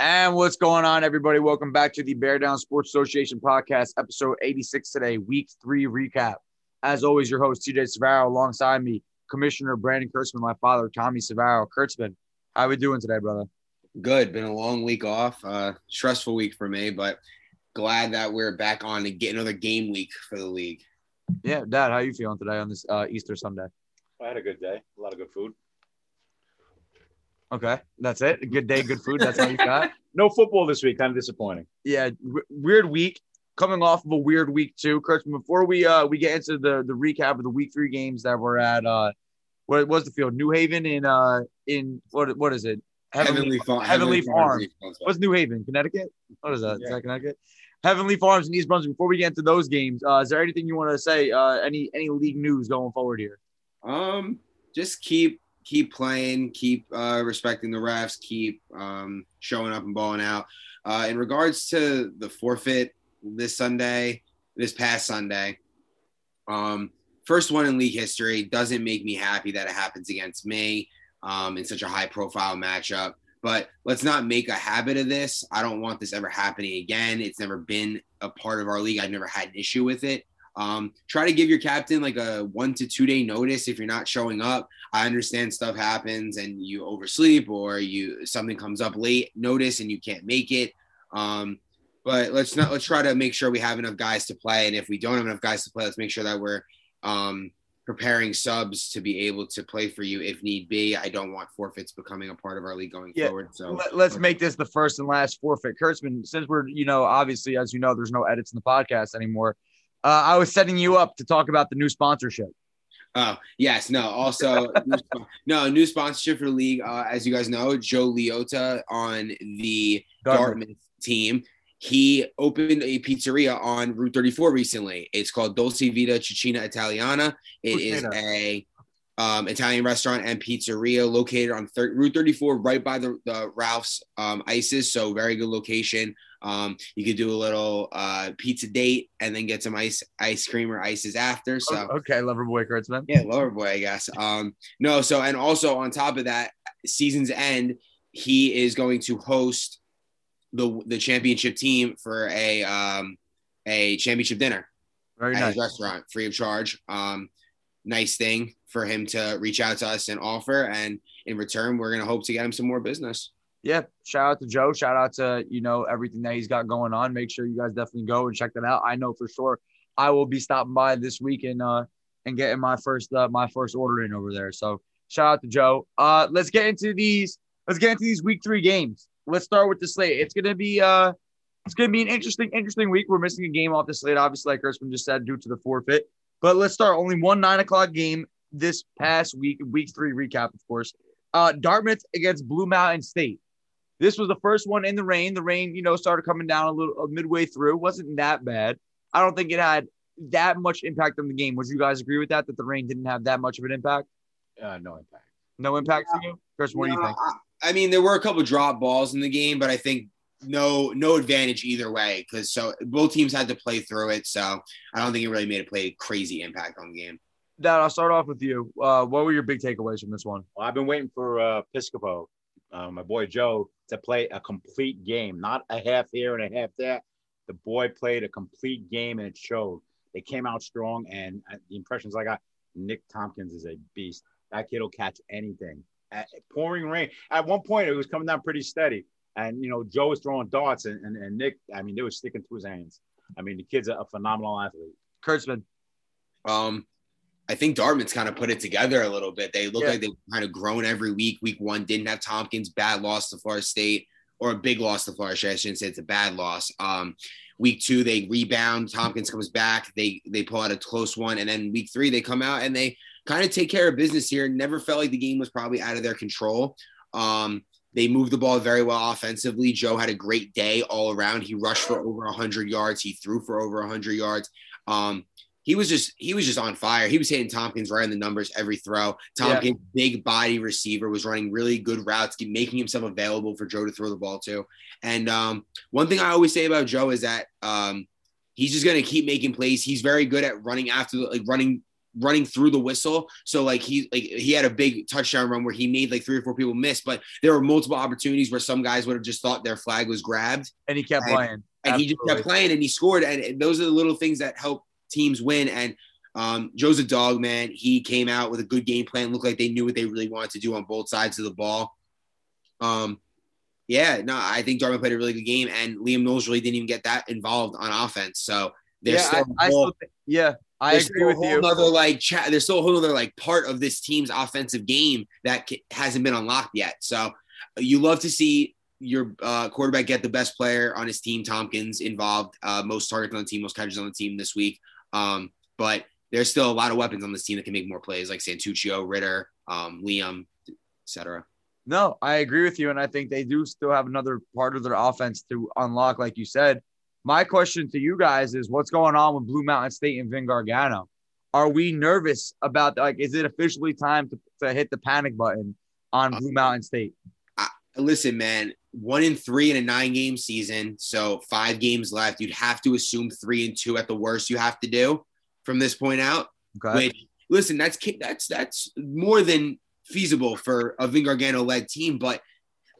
And what's going on, everybody? Welcome back to the Bear Down Sports Association podcast, episode 86 today, week three recap. As always, your host, TJ Savaro, alongside me, Commissioner Brandon Kurtzman, my father, Tommy Savaro. Kurtzman, how we doing today, brother? Good. Been a long week off. Uh, stressful week for me, but glad that we're back on to get another game week for the league. Yeah, Dad, how you feeling today on this uh, Easter Sunday? I had a good day. A lot of good food. Okay, that's it. Good day, good food. That's all you got. No football this week. Kind of disappointing. yeah, w- weird week. Coming off of a weird week too, Kurtzman. Before we uh we get into the the recap of the week three games that were at uh what was the field? New Haven in uh in what what is it? Heavenly, Farm. Heavenly Farm. East Brunswick. What's New Haven? Connecticut? What is that? Is Yeah. that Connecticut? Heavenly Farms in East Brunswick. Before we get into those games, uh, is there anything you want to say? Uh, any any league news going forward here? Um, just keep keep playing, keep uh, respecting the refs, keep um, showing up and balling out. Uh, in regards to the forfeit this Sunday, this past Sunday, um, first one in league history doesn't make me happy that it happens against me um, in such a high profile matchup. But let's not make a habit of this. I don't want this ever happening again. It's never been a part of our league. I've never had an issue with it. Um, try to give your captain like a one to two day notice if you're not showing up. I understand stuff happens and you oversleep or you something comes up late notice and you can't make it. Um, but let's not let's try to make sure we have enough guys to play. And if we don't have enough guys to play, let's make sure that we're um, preparing subs to be able to play for you if need be. I don't want forfeits becoming a part of our league going Yeah. forward. So Let, let's make this the first and last forfeit. Kurtzman, since we're, you know, obviously, as you know, there's no edits in the podcast anymore. Uh, I was setting you up to talk about the new sponsorship. Oh yes, no. Also, no new sponsorship for the league. Uh, as you guys know, Joe Leota on the Dartmouth. Dartmouth team. He opened a pizzeria on Route 34 recently. It's called Dolce Vita Cucina Italiana. It is a um, Italian restaurant and pizzeria located on thir- Route 34, right by the, the Ralph's um, Ices. So very good location. Um, you could do a little uh, pizza date and then get some ice ice cream or ices after. So okay, lover boy Kurtzman. yeah, lower boy, I guess. Um, no, so and also on top of that, season's end, he is going to host the the championship team for a um a championship dinner Very at nice. his restaurant, free of charge. Um, nice thing for him to reach out to us and offer, and in return, we're gonna hope to get him some more business. Yeah, shout out to Joe. Shout out to you know everything that he's got going on. Make sure you guys definitely go and check that out. I know for sure I will be stopping by this week and uh and getting my first uh, my first order in over there. So shout out to Joe. Uh, let's get into these. Let's get into these week three games. Let's start with the slate. It's gonna be uh it's gonna be an interesting interesting week. We're missing a game off the slate, obviously, like Erskine just said, due to the forfeit. But let's start. Only one nine o'clock game this past week. Week three recap, of course. Uh, Dartmouth against Blue Mountain State. This was the first one in the rain. The rain, you know, started coming down a little uh, midway through. wasn't that bad. I don't think it had that much impact on the game. Would you guys agree with that? That the rain didn't have that much of an impact? Uh, no impact. No impact for you, Chris? What do you think? I, I mean, there were a couple drop balls in the game, but I think no no advantage either way because so both teams had to play through it. So I don't think it really made a play crazy impact on the game. Dad, I'll start off with you. Uh, what were your big takeaways from this one? Well, I've been waiting for uh, Piscopo, uh, my boy Joe, to play a complete game, not a half here and a half there. The boy played a complete game, and it showed. They came out strong, and uh, the impressions I got, Nick Tompkins is a beast. That kid will catch anything. At pouring rain. At one point, it was coming down pretty steady, and you know Joe was throwing darts, and, and, and Nick, I mean, they were sticking to his hands. I mean, the kid's a, a phenomenal athlete. Kurtzman. Um, I think Dartmouth's kind of put it together a little bit. They look Yeah. like they've kind of grown every week. Week one didn't have Tompkins, bad loss to Florida State, or a big loss to Florida State. I shouldn't say it's a bad loss. Um, week two they rebound. Tompkins comes back. They they pull out a close one, and then week three they come out and they kind of take care of business here. Never felt like the game was probably out of their control. Um, they moved the ball very well offensively. Joe had a great day all around. He rushed for over 100 yards. He threw for over 100 yards. Um, he was just he was just on fire. He was hitting Tompkins right in the numbers every throw. Tompkins, big body receiver, was running really good routes, making himself available for Joe to throw the ball to. And um, one thing I always say about Joe is that um, he's just going to keep making plays. He's very good at running after, the, like running running through the whistle. So like he like he had a big touchdown run where he made like three or four people miss, but there were multiple opportunities where some guys would have just thought their flag was grabbed. And he kept And- playing. And he just kept playing and he scored. And those are the little things that help teams win. And um, Joe's a dog, man. He came out with a good game plan. Looked like they knew what they really wanted to do on both sides of the ball. Um, yeah, no, I think Dartmouth played a really good game, and Liam Knowles really didn't even get that involved on offense. So there's Yeah, still, I, I still think, yeah, I agree with you. Another like chat. There's still a whole other like part of this team's offensive game that ca- hasn't been unlocked yet. So uh, you love to see your uh, quarterback get the best player on his team, Tompkins, involved, uh, most targets on the team, most catches on the team this week. Um, but there's still a lot of weapons on this team that can make more plays, like Santuccio, Ritter, um, Liam, etc. No, I agree with you. And I think they do still have another part of their offense to unlock, like you said. My question to you guys is what's going on with Blue Mountain State and Vin Gargano? Are we nervous about like is it officially time to, to hit the panic button on Blue Mountain State? Listen, man, one in three in a nine game season, so five games left. You'd have to assume three and two at the worst. You have to do from this point out. Okay. Which listen, that's that's that's more than feasible for a Vin Gargano led team, but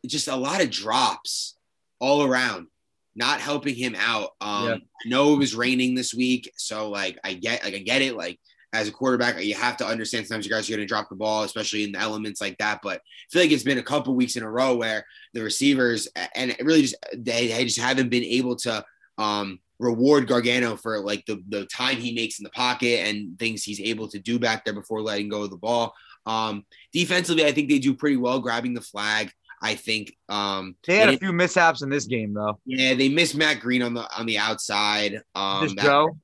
just a lot of drops all around, not helping him out. Um, Yeah. I know it was raining this week, so like I get like I get it. Like as a quarterback, you have to understand sometimes you guys are going to drop the ball, especially in the elements like that. But I feel like it's been a couple weeks in a row where the receivers and it really just they, they just haven't been able to um, reward Gargano for like the the time he makes in the pocket and things he's able to do back there before letting go of the ball. Um, defensively, I think they do pretty well grabbing the flag. I think um, They had a few mishaps in this game though. yeah, they missed Matt Green on the on the outside. Um, Joe,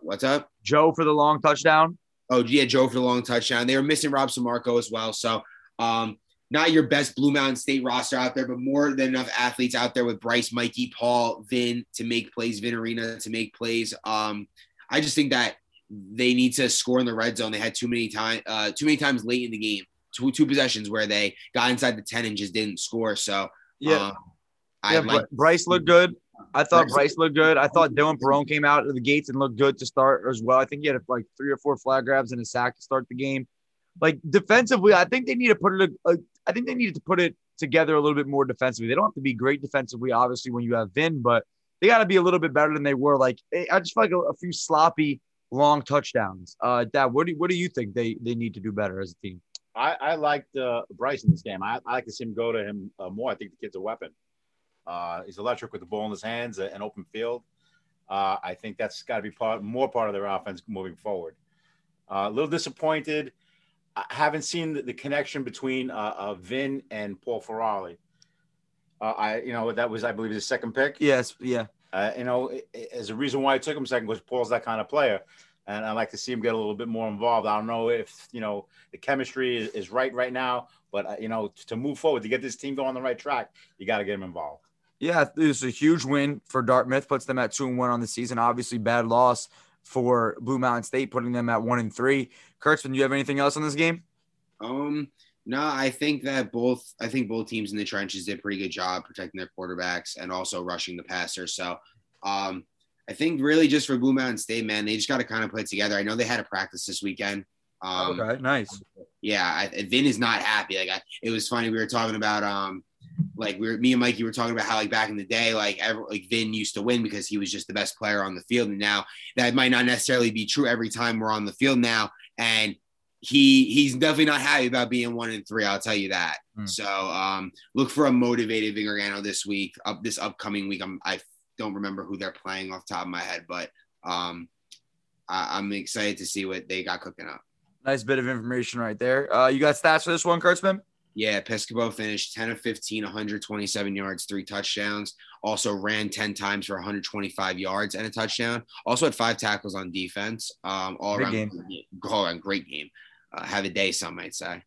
what's up? Joe for the long touchdown. Oh yeah, Joe for the long touchdown. They were missing Rob Samarco as well. So um, not your best Blue Mountain State roster out there, but more than enough athletes out there with Bryce, Mikey, Paul, Vin to make plays, Vin Arena to make plays. Um, I just think that they need to score in the red zone. They had too many time, uh, too many times late in the game, two two possessions where they got inside the ten and just didn't score. So Yeah. um, I yeah, like Bryce looked good. I thought Bryce- looked good. I thought Dylan Perone came out of the gates and looked good to start as well. I think he had like three or four flag grabs and a sack to start the game. Like defensively, I think they need to put it. A, I think they needed to put it together a little bit more defensively. They don't have to be great defensively, obviously, when you have Vin, but they got to be a little bit better than they were. Like eh, I just feel like a, a few sloppy long touchdowns. Uh, Dad, what do what do you think they they need to do better as a team? I, I liked uh, Bryce in this game. I, I like to see him go to him uh, more. I think the kid's a weapon. Uh, he's electric with the ball in his hands and open field. Uh, I think that's got to be part more part of their offense moving forward. Uh, a little disappointed. I haven't seen the, the connection between uh, uh, Vin and Paul Ferrari. Uh, I, you know, that was, I believe, his second pick. Yes, yeah. Uh, you know, as a reason why I took him second was Paul's that kind of player, and I like to see him get a little bit more involved. I don't know if you know the chemistry is, is right right now, but uh, you know, to move forward to get this team going on the right track, you got to get him involved. Yeah, it's a huge win for Dartmouth, puts them at two and one on the season. Obviously, bad loss for Blue Mountain State, putting them at one and three. Kurtzman, do you have anything else on this game? Um, no, I think that both I think both teams in the trenches did a pretty good job protecting their quarterbacks and also rushing the passer. So um I think really just for Blue Mountain State, man, they just got to kind of put it together. I know they had a practice this weekend. Um, okay, nice. yeah, I, Vin is not happy. Like I, it was funny. We were talking about um, like we were me and Mikey were talking about how like back in the day, like every, like Vin used to win because he was just the best player on the field, and now that might not necessarily be true every time we're on the field now. And he he's definitely not happy about being one and three. I'll tell you that. Hmm. So um, look for a motivated Vin Gargano this week. Up this upcoming week. I'm I don't remember who they're playing off the top of my head, but um, I, I'm excited to see what they got cooking up. Nice bit of information right there. Uh, you got stats for this one, Kurtzman? Yeah, Piscopo finished 10 of 15, 127 yards, three touchdowns. Also ran 10 times for 125 yards and a touchdown. Also had five tackles on defense. Um, all Big around game. all around great game. Uh, have a day, some might say.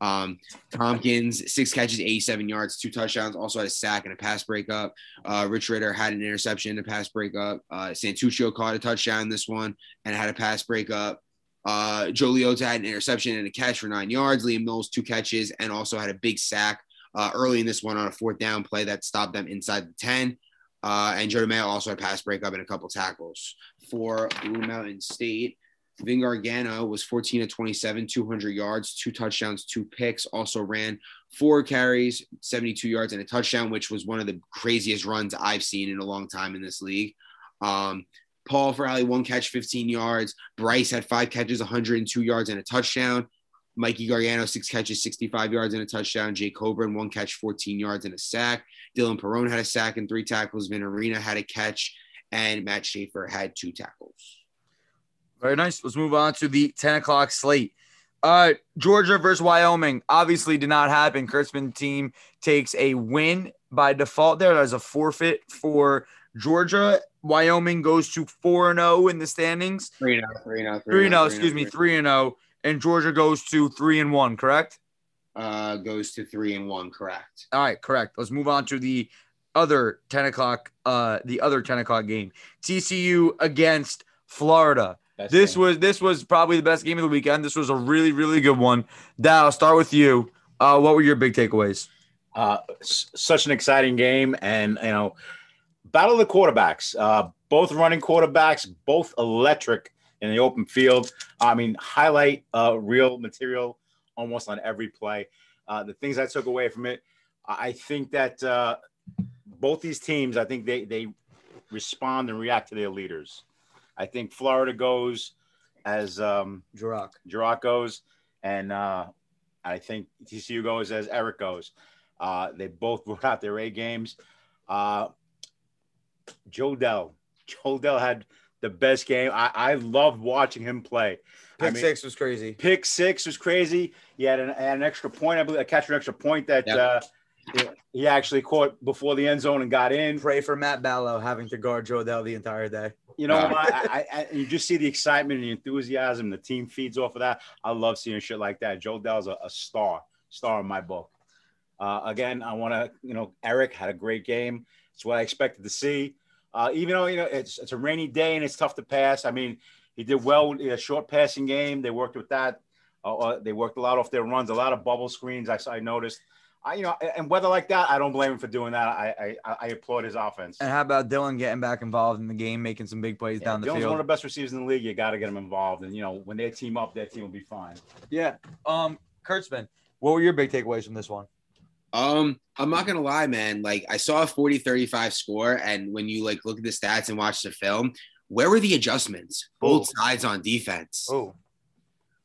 Um, Tompkins, six catches, 87 yards, two touchdowns. Also had a sack and a pass breakup. Uh, Rich Ritter had an interception and a pass breakup. Uh, Santuccio caught a touchdown in this one and had a pass breakup. Uh, Joe Leota had an interception and a catch for nine yards. Liam Mills, two catches, and also had a big sack uh, early in this one on a fourth down play that stopped them inside the 10. Uh, and Joe DeMeo also had pass breakup and a couple tackles for Blue Mountain State. Vin Gargano was 14 to 27, 200 yards, two touchdowns, two picks. Also ran four carries, 72 yards, and a touchdown, which was one of the craziest runs I've seen in a long time in this league. Um, Paul Farley, one catch, 15 yards. Bryce had five catches, 102 yards, and a touchdown. Mikey Gargano, six catches, 65 yards, and a touchdown. Jake Coburn, one catch, 14 yards, and a sack. Dylan Perone had a sack and three tackles. Vin Arena had a catch, and Matt Schaefer had two tackles. Very nice. Let's move on to the 10 o'clock slate. Uh, Georgia versus Wyoming obviously did not happen. Kurtzman team takes a win by default there. That is a forfeit for Georgia. Wyoming goes to 4 0 in the standings. 3 0, 3 0, 3 0, excuse me, 3 0. And Georgia goes to 3 and 1, correct? Uh, goes to 3 and 1, correct. All right, correct. Let's move on to the other 10 o'clock, uh, the other 10 o'clock game. TCU against Florida. Best this game. was this was probably the best game of the weekend. This was a really really good one. Dal, I'll start with you. Uh, what were your big takeaways? uh, s- such an exciting game, and you know, battle of the quarterbacks. Uh, both running quarterbacks, both electric in the open field. I mean, highlight uh, real material almost on every play. Uh, the things I took away from it, I think that uh, both these teams, I think they they respond and react to their leaders. I think Florida goes as um, Jurok. Jurok goes, and uh, I think TCU goes as Eric goes. Uh, they both brought out their A games. Uh, Joe Dell. Joe Dell had the best game. I, I loved watching him play. I Pick mean, six was crazy. Pick six was crazy. He had an, had an extra point, I believe, a catch an extra point that Yep. uh, he actually caught before the end zone and got in. Pray for Matt Ballo having to guard Joe Dell the entire day. You know, Wow. I, I, I, you just see the excitement and the enthusiasm. The team feeds off of that. I love seeing shit like that. Joe Dell's a, a star, star in my book. Uh, again, I want to, you know, Eric had a great game. It's what I expected to see. Uh, even though you know it's it's a rainy day and it's tough to pass. I mean, he did well with a short passing game. They worked with that. Uh, uh, they worked a lot off their runs, a lot of bubble screens. I, I noticed. I, you know, and weather like that, I don't blame him for doing that. I I, I applaud his offense. And how about Dylan getting back involved in the game, making some big plays Yeah, down the Dylan's field? one of the best receivers in the league. You got to get him involved, and you know when they team up, that team will be fine. yeah. Um, Kurtzman, what were your big takeaways from this one? Um, I'm not gonna lie, man. Like I saw a 40-35 score, and when you like look at the stats and watch the film, where were the adjustments? Both Oh. sides on defense. Oh,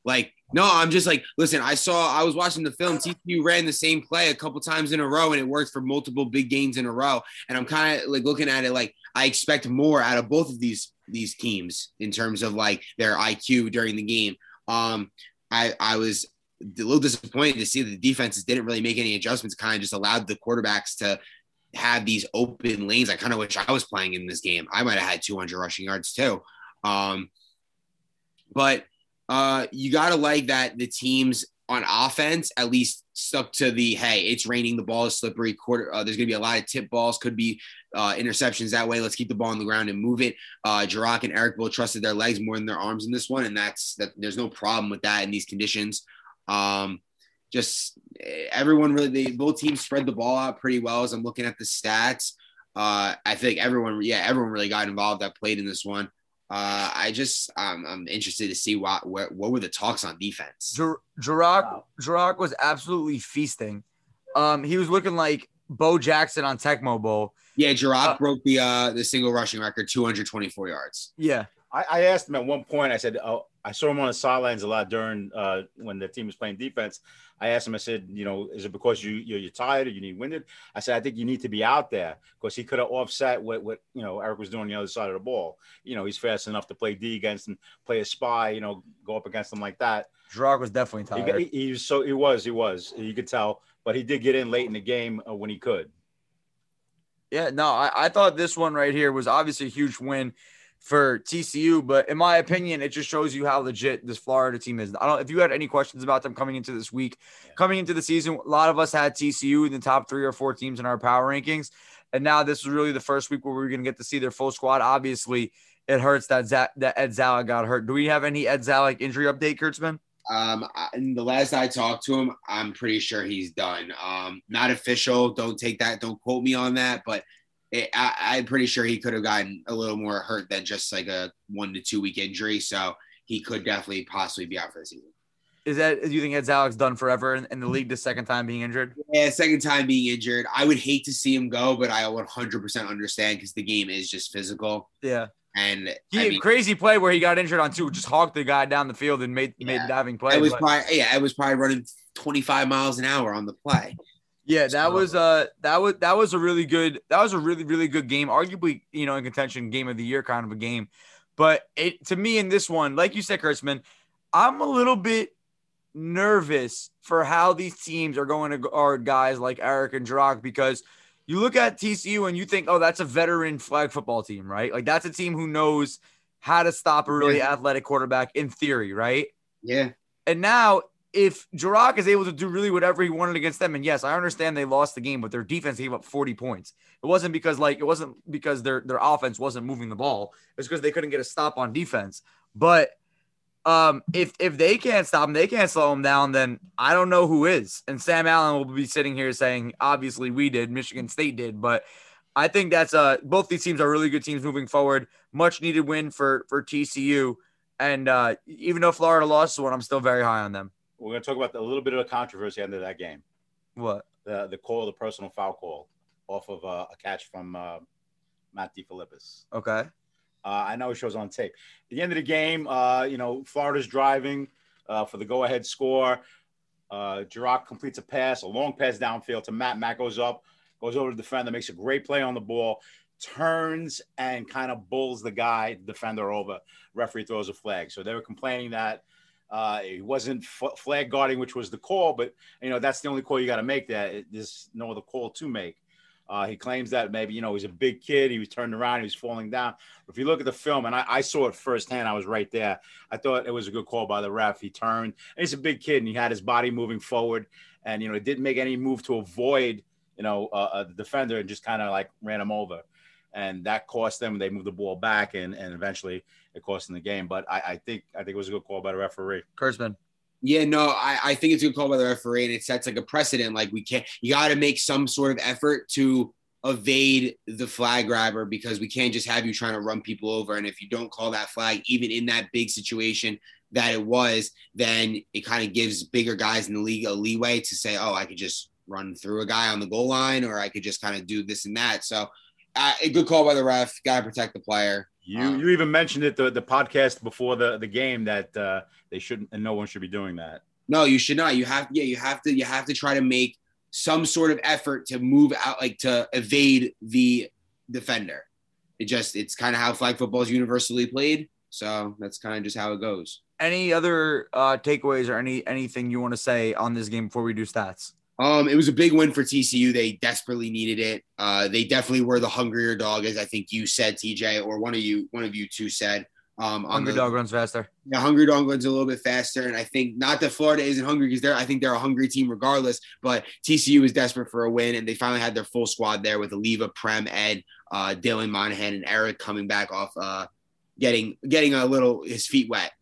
Like, no, I'm just like, listen, I saw I was watching the film. TCU ran the same play a couple times in a row, and it worked for multiple big games in a row. And I'm kind of like looking at it like I expect more out of both of these these teams in terms of like their IQ during the game. Um, I I was a little disappointed to see that the defenses didn't really make any adjustments, kind of just allowed the quarterbacks to have these open lanes. I kind of wish I was playing in this game. I might have had 200 rushing yards too. Um, but uh, you got to like that the teams on offense at least stuck to the hey, it's raining, the ball is slippery. Quarter, uh, there's going to be a lot of tip balls, could be uh, interceptions that way. Let's keep the ball on the ground and move it. Uh, and Eric both trusted their legs more than their arms in this one, and that's that. There's no problem with that in these conditions. Um, just eh, everyone really, they both teams spread the ball out pretty well. As I'm looking at the stats, uh, I think everyone, yeah, everyone really got involved that played in this one. Uh, I just, um, I'm interested to see what, what, what were the talks on defense. Jir- Jirok, Wow. Was absolutely feasting. Um, he was looking like Bo Jackson on Tecmo Bowl. Yeah, Jirok Uh, broke the uh, the single rushing record, 224 yards. Yeah, I, I asked him at one point. I said, "Oh, I saw him on the sidelines a lot during uh, when the team was playing defense." I asked him. I said, "You know, is it because you you're, you're tired or you need winded?" I said, "I think you need to be out there because he could have offset what what you know Eric was doing on the other side of the ball. You know, he's fast enough to play D against him, play a spy. You know, go up against him like that. Jirok was definitely He, tired. he, he was so he was he was you could tell, but he did get in late in the game uh, when he could. Yeah, no, I, I thought this one right here was obviously a huge win for TCU, but in my opinion, it just shows you how legit this Florida team is. I don't if you had any questions about them coming into this week, coming into the season, a lot of us had TCU in the top three or four teams in our power rankings. And now this is really the first week where we're gonna get to see their full squad. Obviously, it hurts that Za- that Ed Zalek got hurt. Do we have any Ed Zalek injury update, Kurtzman? Um, I- the last I talked to him, I'm pretty sure he's done. Um, not official. Don't take that. Don't quote me on that. But it, I, I'm pretty sure he could have gotten a little more hurt than just like a one to two week injury. So he could definitely possibly be out for the season. Is that do you think that's Alex done forever in, in the league the second time being injured? Yeah, second time being injured. I would hate to see him go, but I 100% understand because the game is just physical. Yeah. And he I mean, crazy play where he got injured on two, just hawked the guy down the field and made made Yeah. the diving play. it was but- probably yeah, it was probably running 25 miles an hour on the play. Yeah, that was uh that was that was a really good that was a really really good game. Arguably, you know, in contention game of the year kind of a game. But it to me in this one, like you said, Kurtzman, I'm a little bit nervous for how these teams are going to guard guys like Eric and Drock because you look at TCU and you think, oh, that's a veteran flag football team, right? Like that's a team who knows how to stop a really athletic quarterback in theory, right? Yeah. And now, if Jirok is able to do really whatever he wanted against them, and yes, I understand they lost the game, but their defense gave up 40 points. It wasn't because like it wasn't because their their offense wasn't moving the ball. It's because they couldn't get a stop on defense. But um, if if they can't stop him, they can't slow him down. Then I don't know who is. And Sam Allen will be sitting here saying, obviously we did, Michigan State did, but I think that's uh both these teams are really good teams moving forward. Much needed win for for TCU. And uh, even though Florida lost one, I'm still very high on them. We're going to talk about the, a little bit of the controversy under that game. What? The the call, the personal foul call, off of uh, a catch from uh, Matt DeFilippis. Okay. Uh, I know it shows on tape. At the end of the game, uh, you know, Florida's driving uh, for the go-ahead score. Uh, completes a pass, a long pass downfield to Matt. Matt goes up, goes over to the defender, makes a great play on the ball, turns and kind of bulls the guy, defender over. Referee throws a flag. So they were complaining that uh, he wasn't f- flag guarding, which was the call, but you know that's the only call you got to make. That It- there's no other call to make. Uh, he claims that maybe you know he's a big kid. He was turned around. He was falling down. If you look at the film, and I, I saw it firsthand, I was right there. I thought it was a good call by the ref. He turned, and he's a big kid, and he had his body moving forward, and you know, he didn't make any move to avoid, you know, uh, uh, the defender, and just kind of like ran him over, and that cost them. They moved the ball back, and and eventually it cost them the game. But I, I think I think it was a good call by the referee. Kurtzman. Yeah, no, I, I think it's a good call by the referee, and it sets like a precedent. Like we can't, you got to make some sort of effort to evade the flag grabber because we can't just have you trying to run people over. And if you don't call that flag, even in that big situation that it was, then it kind of gives bigger guys in the league a leeway to say, oh, I could just run through a guy on the goal line, or I could just kind of do this and that. So, uh, a good call by the ref. Got to protect the player. You Um, you even mentioned it the the podcast before the the game that uh, they shouldn't and no one should be doing that. No, you should not. You have yeah, you have to you have to try to make some sort of effort to move out like to evade the defender. It just it's kind of how flag football is universally played. So that's kind of just how it goes. Any other uh, takeaways or any anything you want to say on this game before we do stats? Um, it was a big win for TCU. They desperately needed it. Uh, they definitely were the hungrier dog, as I think you said, TJ, or one of you, one of you two said. Um, Hungry the, dog runs faster. Yeah, hungry dog runs a little bit faster, and I think not that Florida isn't hungry because they're. I think they're a hungry team regardless. But TCU is desperate for a win, and they finally had their full squad there with Aliva, Prem, Ed, uh, Dylan Monahan, and Eric coming back off, uh, getting getting a little his feet wet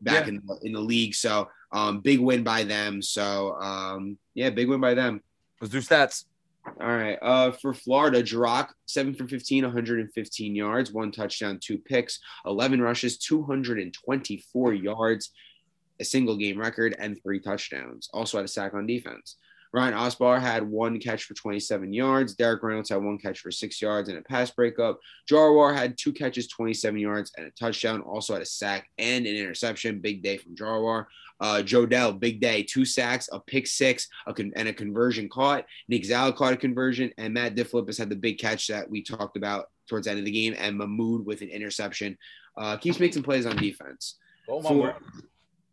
back Yeah. in the, in the league. So um, big win by them. So um, yeah, big win by them. Let's do stats. All right. Uh, for Florida, Jirok, 7 for 15, 115 yards, one touchdown, two picks, 11 rushes, 224 yards, a single game record, and three touchdowns. Also had a sack on defense. Ryan Osbar had one catch for 27 yards. Derek Reynolds had one catch for six yards and a pass breakup. Jarwar had two catches, 27 yards, and a touchdown. Also had a sack and an interception. Big day from Jarwar. Uh, Jodell, big day, two sacks, a pick six, a con- and a conversion caught. Nick Zala caught a conversion, and Matt DeFilippis had the big catch that we talked about towards the end of the game, and Mahmood with an interception. Uh, keeps making plays on defense. Go For-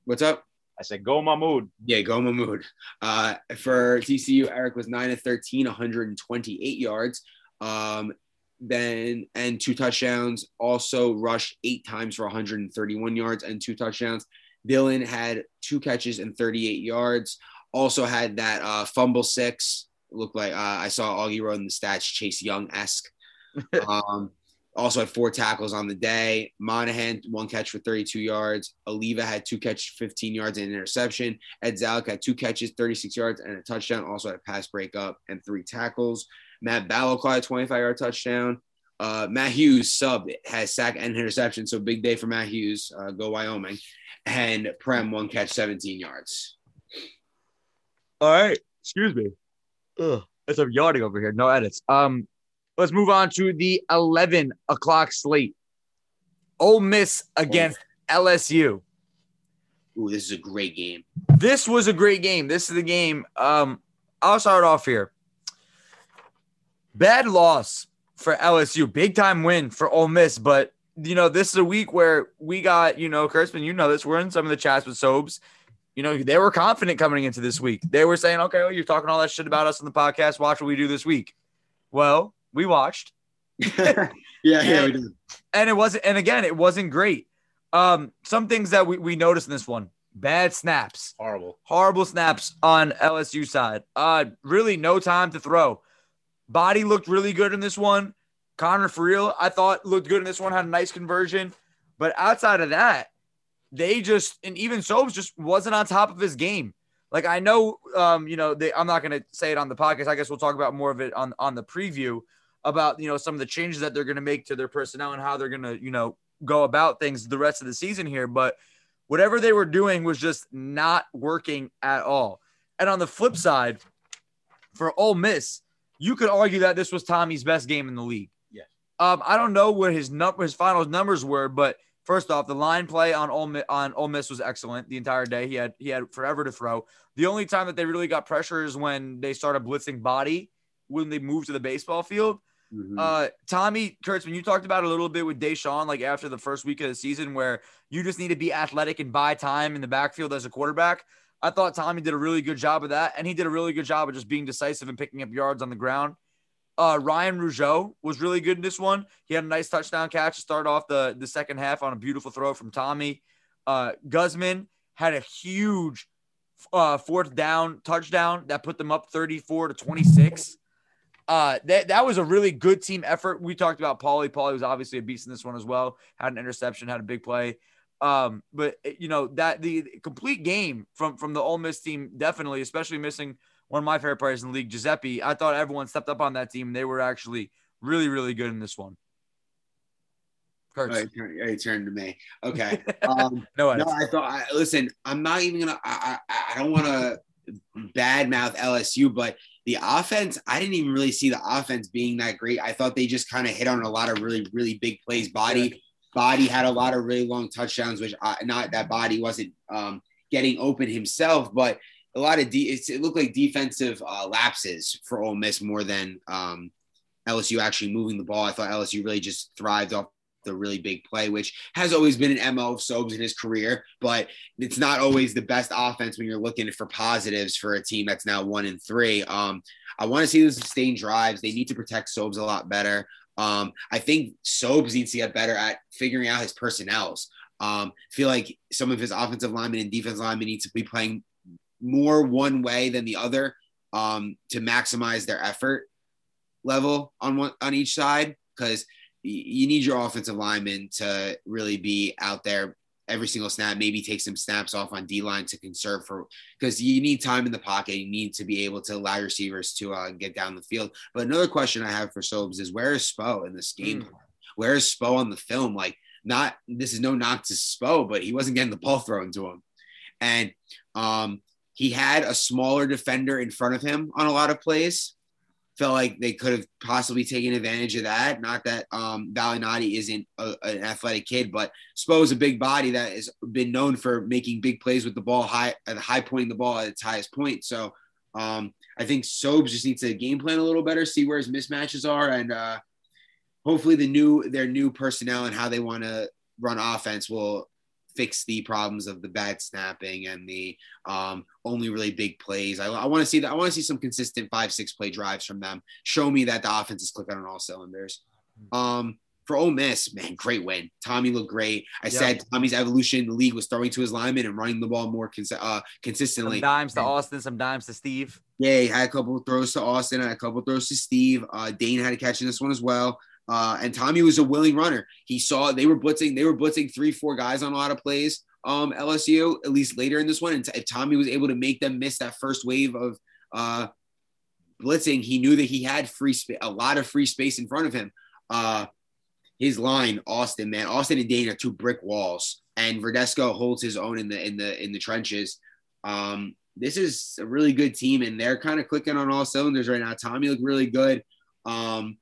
What's up? I said go Mahmood. Yeah, go Mahmood. Uh, for TCU, Eric was 9 of 13, 128 yards. Um, then and two touchdowns. Also rushed eight times for 131 yards and two touchdowns. Dylan had two catches and 38 yards. Also had that uh, fumble six. Looked like uh, I saw Augie wrote in the stats Chase Young esque. um, also had four tackles on the day. Monahan, one catch for 32 yards. Oliva had two catches, 15 yards, and an interception. Ed Zalek had two catches, 36 yards, and a touchdown. Also had a pass breakup and three tackles. Matt Ballo caught a 25 yard touchdown. Uh, Matt Hughes sub has sack and interception, so big day for Matt Hughes. Uh, go Wyoming, and Prem one catch, 17 yards. All right. Excuse me. Ugh. It's a yawning over here. No edits. Um, let's move on to the 11 o'clock slate. Ole Miss against LSU. Ooh, this is a great game. This was a great game. This is the game. Um, I'll start off here. Bad loss for LSU. Big time win for Ole Miss, but you know, this is a week where we got, you know, Kurtzman, you know this. We're in some of the chats with Sobes. You know, they were confident coming into this week. They were saying, okay, well, you're talking all that shit about us on the podcast. Watch what we do this week. Well, we watched. yeah, yeah, we did. And it wasn't, and again, it wasn't great. Um, some things that we, we noticed in this one bad snaps, Horrible. horrible snaps on LSU side. Uh, really no time to throw. Body looked really good in this one. Connor for real, I thought looked good in this one, had a nice conversion. But outside of that, they just and even Sobes just wasn't on top of his game. Like I know, um, you know, they, I'm not going to say it on the podcast. I guess we'll talk about more of it on on the preview about you know some of the changes that they're going to make to their personnel and how they're going to you know go about things the rest of the season here. But whatever they were doing was just not working at all. And on the flip side, for Ole Miss, you could argue that this was Tommy's best game in the league. Yes. Um, I don't know what his number his final numbers were, but first off, the line play on Ole Miss, on Ole Miss was excellent the entire day. He had he had forever to throw. The only time that they really got pressure is when they started blitzing body when they moved to the baseball field. Mhm. Uh, Tommy Kurtzman, you talked about a little bit with Deshaun, like after the first week of the season, where you just need to be athletic and buy time in the backfield as a quarterback. I thought Tommy did a really good job of that, and he did a really good job of just being decisive and picking up yards on the ground. Uh, Ryan Rougeau was really good in this one. He had a nice touchdown catch to start off the, the second half on a beautiful throw from Tommy. Uh, Guzman had a huge uh, fourth down touchdown that put them up 34 to 26. Uh, that, that was a really good team effort. We talked about Paulie. Paulie was obviously a beast in this one as well. Had an interception, had a big play. Um, but you know that the complete game from from the Ole Miss team definitely, especially missing one of my favorite players in the league, Giuseppe. I thought everyone stepped up on that team. They were actually really really good in this one. Kurtz. Oh, turned, it turned to me. Okay. Um, no, no. I thought. I, listen, I'm not even gonna. I, I, I don't want to badmouth LSU, but the offense, I didn't even really see the offense being that great. I thought they just kind of hit on a lot of really, really big plays. Body, body had a lot of really long touchdowns, which I, not that body wasn't um, getting open himself, but a lot of de- it's, it looked like defensive uh, lapses for Ole Miss more than um, LSU actually moving the ball. I thought LSU really just thrived off the really big play, which has always been an MO of Sobes in his career, but it's not always the best offense when you're looking for positives for a team that's now one and three. Um, I want to see the sustained drives. They need to protect Sobes a lot better. Um, I think Sobes needs to get better at figuring out his personnels. Um, feel like some of his offensive linemen and defense linemen need to be playing more one way than the other um, to maximize their effort level on one on each side because you need your offensive linemen to really be out there every single snap, maybe take some snaps off on D line to conserve for because you need time in the pocket. You need to be able to allow receivers to uh, get down the field. But another question I have for Sobes is where is Spo in this game? Mm. Where is Spo on the film? Like, not this is no knock to Spo, but he wasn't getting the ball thrown to him. And um, he had a smaller defender in front of him on a lot of plays felt like they could have possibly taken advantage of that. Not that um, Valinati isn't a, an athletic kid, but Spo is a big body that has been known for making big plays with the ball high, at high pointing the ball at its highest point. So um, I think Sobes just needs to game plan a little better, see where his mismatches are, and uh, hopefully the new their new personnel and how they want to run offense will fix the problems of the bad snapping and the um, only really big plays. I, I want to see that. I want to see some consistent five, six play drives from them. Show me that the offense is clicking on all cylinders. Um, for Ole Miss, man, great win. Tommy looked great. I said Tommy's evolution in the league was throwing to his linemen and running the ball more cons- uh, Some consistently. dimes to Austin, some dimes to Steve. Yeah, he had a couple of throws to Austin, had a couple of throws to Steve. Uh, Dane had a catch in this one as well. Uh, and Tommy was a willing runner. He saw they were blitzing, they were blitzing three, four guys on a lot of plays. Um, LSU at least later in this one, and if Tommy was able to make them miss that first wave of uh, blitzing, he knew that he had free space, a lot of free space in front of him. Uh, his line, Austin, man, Austin and Dane are two brick walls, and Verdesco holds his own in the in the in the trenches. Um, this is a really good team, and they're kind of clicking on all cylinders right now. Tommy looked really good. Um,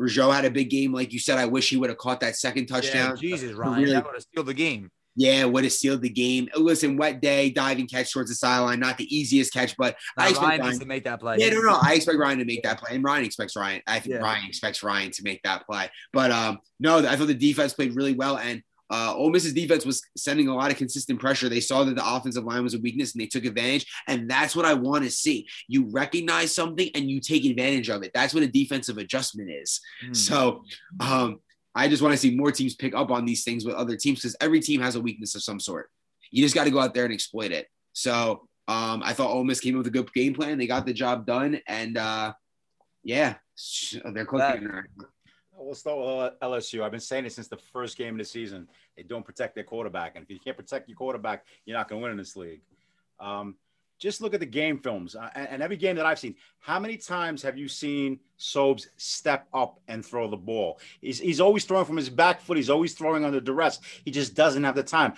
Rougeau had a big game, like you said. I wish he would have caught that second touchdown. Yeah, Jesus, Ryan, really, that would have sealed the game. Yeah, would have sealed the game. Listen, wet day, diving catch towards the sideline, not the easiest catch, but I expect Ryan, Ryan to make that play. Yeah, no, no, I expect Ryan to make that play, and Ryan expects Ryan. I think yeah. Ryan expects Ryan to make that play. But um, no, I thought the defense played really well, and uh, Ole Miss's defense was sending a lot of consistent pressure. They saw that the offensive line was a weakness and they took advantage. And that's what I want to see. You recognize something and you take advantage of it. That's what a defensive adjustment is. Mm. So um, I just want to see more teams pick up on these things with other teams because every team has a weakness of some sort. You just got to go out there and exploit it. So um, I thought Ole Miss came up with a good game plan. They got the job done. And uh, yeah, they're clicking. We'll start with LSU. I've been saying it since the first game of the season. They don't protect their quarterback, and if you can't protect your quarterback, you're not going to win in this league. Um, just look at the game films uh, and, and, every game that I've seen. How many times have you seen Sobes step up and throw the ball? He's, he's always throwing from his back foot. He's always throwing under duress. He just doesn't have the time.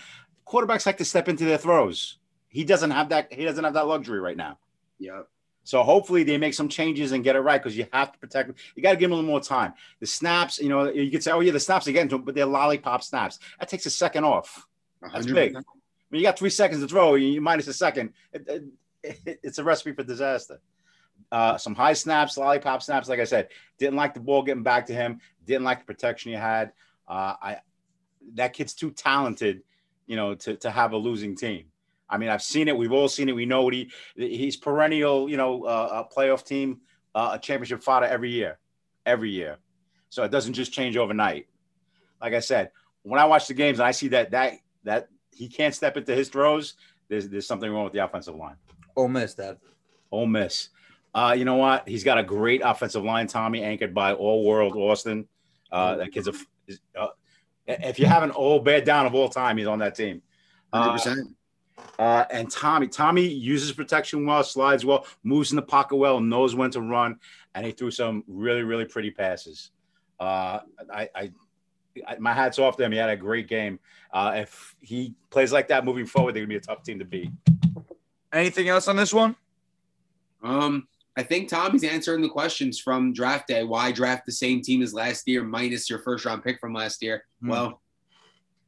Quarterbacks like to step into their throws. He doesn't have that. He doesn't have that luxury right now. Yep. So hopefully they make some changes and get it right because you have to protect them. You got to give them a little more time. The snaps, you know, you could say, oh yeah, the snaps are getting to them, but they're lollipop snaps. That takes a second off. That's 100%. big. When you got three seconds to throw, you minus a second. It, it, it's a recipe for disaster. Uh, some high snaps, lollipop snaps. Like I said, didn't like the ball getting back to him. Didn't like the protection he had. Uh, I that kid's too talented, you know, to to have a losing team. I mean, I've seen it. We've all seen it. We know what he he's perennial, you know, uh, a playoff team, uh, a championship fodder every year, every year. So it doesn't just change overnight. Like I said, when I watch the games and I see that that that he can't step into his throws, there's there's something wrong with the offensive line. Ole Miss, Dad. Ole Miss. Uh, you know what? He's got a great offensive line, Tommy, anchored by All World Austin. Uh, that kid's a. Uh, if you have an old bad down of all time, he's on that team. Uh, 100%. Uh, and Tommy, Tommy uses protection well, slides well, moves in the pocket well, knows when to run, and he threw some really, really pretty passes. Uh, I, I, I, my hats off to him. He had a great game. Uh, if he plays like that moving forward, they're gonna be a tough team to beat. Anything else on this one? Um, I think Tommy's answering the questions from draft day. Why draft the same team as last year minus your first round pick from last year? Mm. Well,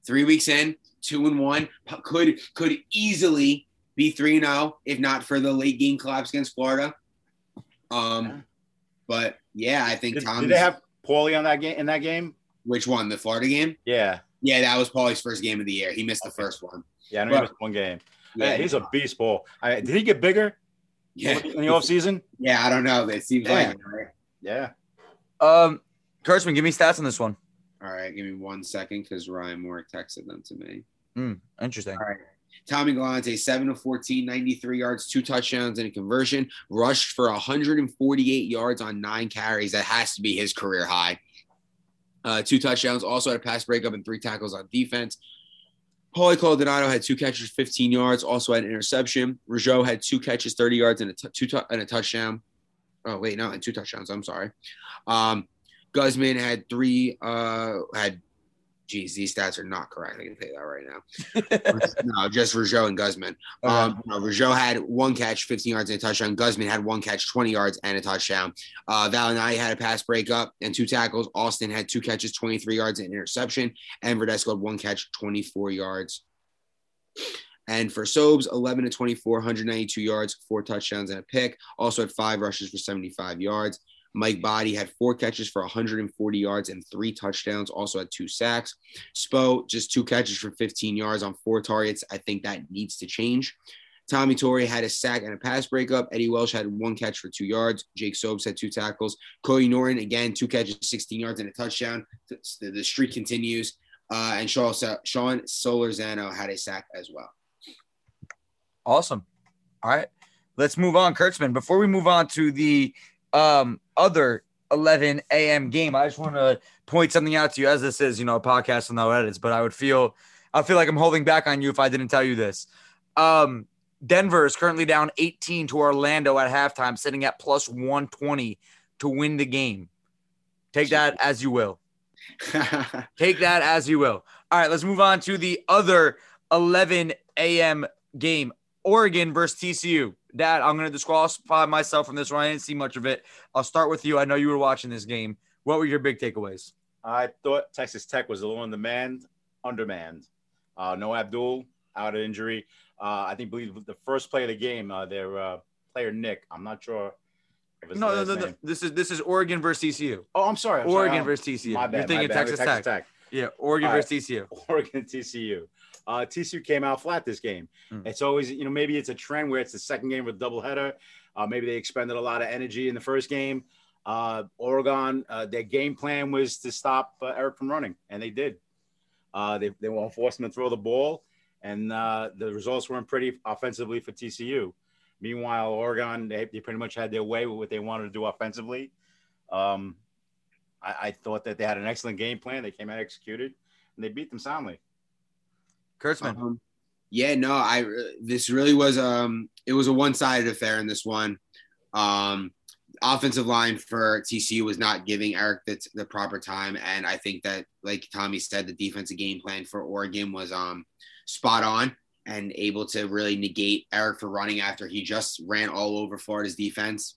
three weeks in, two and one, could could easily be three and zero oh if not for the late game collapse against Florida. Um, yeah. but yeah, I think did, Did they have Paulie on that game in that game? Which one? The Florida game? Yeah. Yeah, that was Paulie's first game of the year. He missed the first one. Yeah, I know but, he missed one game. Yeah, he's a beast ball. I, did he get bigger? Yeah. In the off season? Yeah, I don't know. It seems yeah. like right? Yeah. Um, Kurtzman, give me stats on this one. All right, give me one second because Ryan Moore texted them to me. Mm, interesting. All right. Tommy Galante, 7 of 14, 93 yards, two touchdowns, and a conversion. Rushed for 148 yards on nine carries. That has to be his career high. Uh, two touchdowns. Also had a pass breakup and three tackles on defense. Paulie Caldonado had two catches, 15 yards. Also had an interception. Rougeau had two catches, 30 yards, and a, t- two t- and a touchdown. Oh, wait, no, and two touchdowns. I'm sorry. Um, Guzman had three, uh, had geez, these stats are not correct. I can tell you that right now. no, just Rougeau and Guzman. Um, Rougeau had one catch, 15 yards and a touchdown. Guzman had one catch, 20 yards and a touchdown. Uh, Valinai had a pass breakup and two tackles. Austin had two catches, 23 yards and interception. And Verdesco had one catch, 24 yards. And for Sobes, 11 to 24, 192 yards, four touchdowns and a pick. Also had five rushes for 75 yards. Mike Body had four catches for 140 yards and three touchdowns, also had two sacks. Spo, just two catches for 15 yards on four targets. I think that needs to change. Tommy Torrey had a sack and a pass breakup. Eddie Welsh had one catch for two yards. Jake Sobes had two tackles. Cody Norton, again, two catches, 16 yards and a touchdown. The, the streak continues. Uh, and Sean, Sean Solorzano had a sack as well. Awesome. All right. Let's move on, Kurtzman. Before we move on to the um, other 11 a.m. game. I just want to point something out to you as this is, you know, a podcast with no edits, but I would feel, I feel like I'm holding back on you if I didn't tell you this. Um, Denver is currently down 18 to Orlando at halftime, sitting at plus 120 to win the game. Take that as you will. Take that as you will. All right, let's move on to the other 11 a.m. game Oregon versus TCU. Dad, I'm going to disqualify myself from this one. I didn't see much of it. I'll start with you. I know you were watching this game. What were your big takeaways? I thought Texas Tech was a little undermanned, undermanned. Uh, no Abdul out of injury. Uh, I think believe the first play of the game, uh, their uh, player Nick. I'm not sure. No, no, no, no, This is this is Oregon versus TCU. Oh, I'm sorry. I'm Oregon sorry. versus TCU. My bad, You're thinking. Texas, Texas Tech. Tech. Yeah, Oregon right. versus TCU. Oregon TCU. Uh, TCU came out flat this game. Mm. It's always, you know, maybe it's a trend where it's the second game with a doubleheader. Uh, maybe they expended a lot of energy in the first game. Uh, Oregon, uh, their game plan was to stop uh, Eric from running, and they did. Uh, they, they won't force him to throw the ball, and uh, the results weren't pretty offensively for TCU. Meanwhile, Oregon, they, they pretty much had their way with what they wanted to do offensively. Um, I, I thought that they had an excellent game plan. They came out executed, and they beat them soundly. Kurtzman. Um, yeah, no, I this really was um it was a one-sided affair in this one. Um offensive line for TCU was not giving Eric the, the proper time and I think that like Tommy said the defensive game plan for Oregon was um spot on and able to really negate Eric for running after he just ran all over Florida's defense.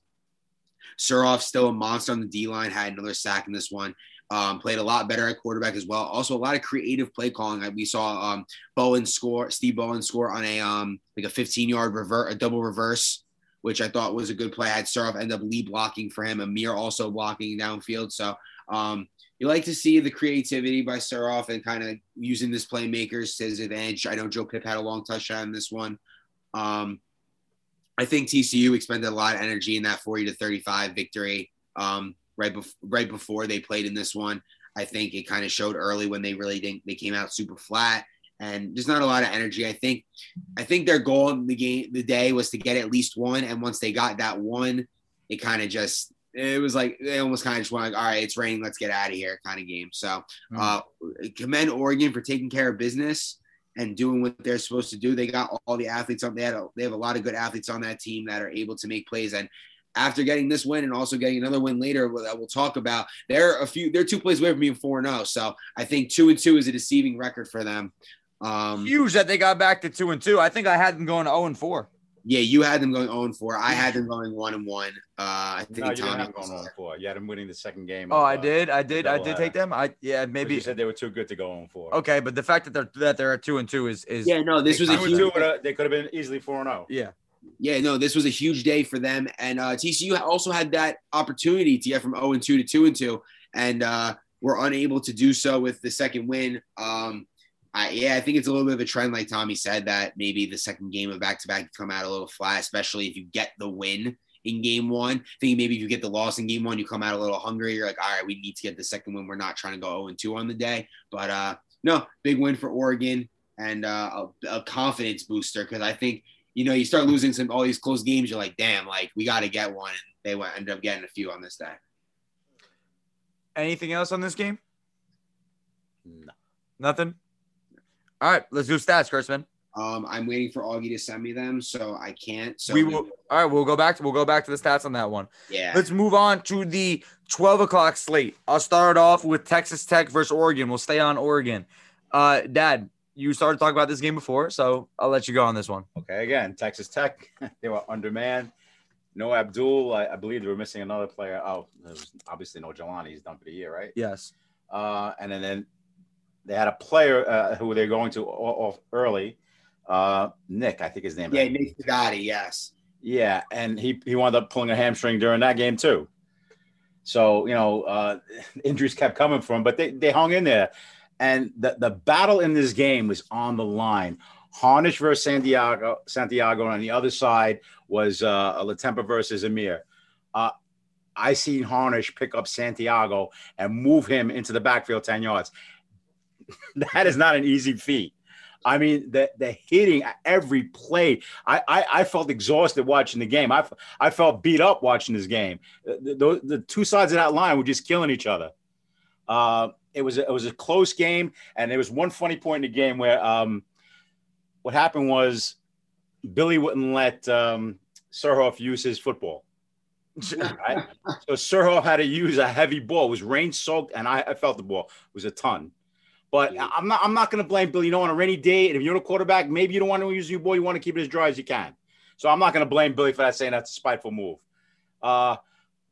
Suroff still a monster on the D line, had another sack in this one. Um, played a lot better at quarterback as well. Also, a lot of creative play calling. We saw um, Bowen score, Steve Bowen score on a um, like a 15 yard revert, a double reverse, which I thought was a good play. I had Suroff end up lead blocking for him. Amir also blocking downfield. So um, you like to see the creativity by Suroff and kind of using this playmakers to his advantage. I know Joe Pip had a long touchdown in this one. Um, I think TCU expended a lot of energy in that 40 to 35 victory. Um, right before right before they played in this one. I think it kind of showed early when they really didn't they came out super flat and there's not a lot of energy. I think I think their goal in the game the day was to get at least one and once they got that one, it kind of just it was like they almost kind of just went like, all right, it's raining, let's get out of here kind of game. So uh, commend Oregon for taking care of business and doing what they're supposed to do. They got all the athletes on. They had a, they have a lot of good athletes on that team that are able to make plays. And after getting this win and also getting another win later that we'll talk about, they're a few they're two plays away from being four and zero. So I think two and two is a deceiving record for them. Um, Huge that they got back to two and two. I think I had them going to zero and four. yeah, you had them going zero and four. I had them going one and one. Uh, I think No, you didn't Tommy have going on four. You had them winning the second game. Oh, of, I did. I did. I did take them. I yeah, maybe. you said they were too good to go on four. Okay, but the fact that they're that they're at two and two is is Yeah, no, this was a huge. two, but, uh, they could have been easily four and oh. zero. yeah. Yeah, no, this was a huge day for them, and uh, TCU also had that opportunity to get from zero and two to two and two, and uh, were unable to do so with the second win. Um, I, yeah, I think it's a little bit of a trend, like Tommy said, that maybe the second game of back to back come out a little flat, especially if you get the win in game one. I think maybe if you get the loss in game one, you come out a little hungry. You're like, all right, we need to get the second win. We're not trying to go 0 and 2 on the day. But uh, no, big win for Oregon and uh, a, a confidence booster because I think, you know, you start losing some all these close games. You're like, damn, like we got to get one. And they went, ended up getting a few on this day. Anything else on this game? No. Nothing. All right, let's do stats, Kurtzman. Um, I'm waiting for Augie to send me them, so I can't. So we will. All right, we'll go back to we'll go back to the stats on that one. yeah. Let's move on to the 12 o'clock slate. I'll start off with Texas Tech versus Oregon. We'll stay on Oregon. Uh, Dad, you started talking about this game before, so I'll let you go on this one. Okay, again, Texas Tech, they were undermanned. No Abdul. I, I believe they were missing another player. Oh, there was obviously no Jelani. He's done for the year, right? Yes. Uh, and then, then they had a player uh, who they're going to off early. Uh, Nick, I think his name. Yeah, is. Nick Gotti, yes. Yeah, and he he wound up pulling a hamstring during that game too. So you know, uh, injuries kept coming for him, but they they hung in there, and the the battle in this game was on the line. Harnish versus Santiago, Santiago, and on the other side was uh, Latempa versus Amir. Uh, I seen Harnish pick up Santiago and move him into the backfield ten yards. that is not an easy feat. I mean, the the hitting every play. I, I I felt exhausted watching the game. I I felt beat up watching this game. The, the, the two sides of that line were just killing each other. Uh, it was a, it was a close game, and there was one funny point in the game where um, what happened was Billy wouldn't let um, Surhoff use his football. right? so Surhoff had to use a heavy ball. It was rain soaked, and I, I felt the ball it was a ton. But Yeah. I'm not. I'm not going to blame Billy. You know, on a rainy day, and if you're a quarterback, maybe you don't want to use your ball. You want to keep it as dry as you can. So I'm not going to blame Billy for that, saying that's a spiteful move. Uh,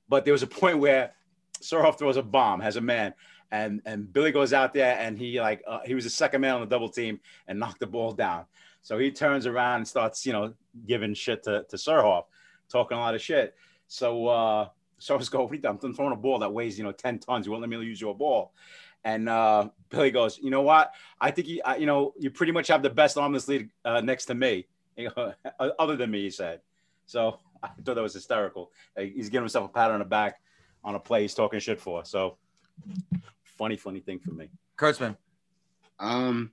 but there was a point where Surhoff throws a bomb, has a man, and and Billy goes out there, and he like uh, he was the second man on the double team and knocked the ball down. So he turns around and starts, you know, giving shit to to Surhoff, talking a lot of shit. So uh, Surhoff's go, what are you? I'm throwing a ball that weighs, you know, 10 tons. You won't let me use your ball. And uh, Billy goes, you know what? I think you, I, you know, you pretty much have the best arm in this league uh, next to me, you know, other than me. He said. So I thought that was hysterical. He's giving himself a pat on the back on a play he's talking shit for. So funny, funny thing for me. Kurtzman. Um,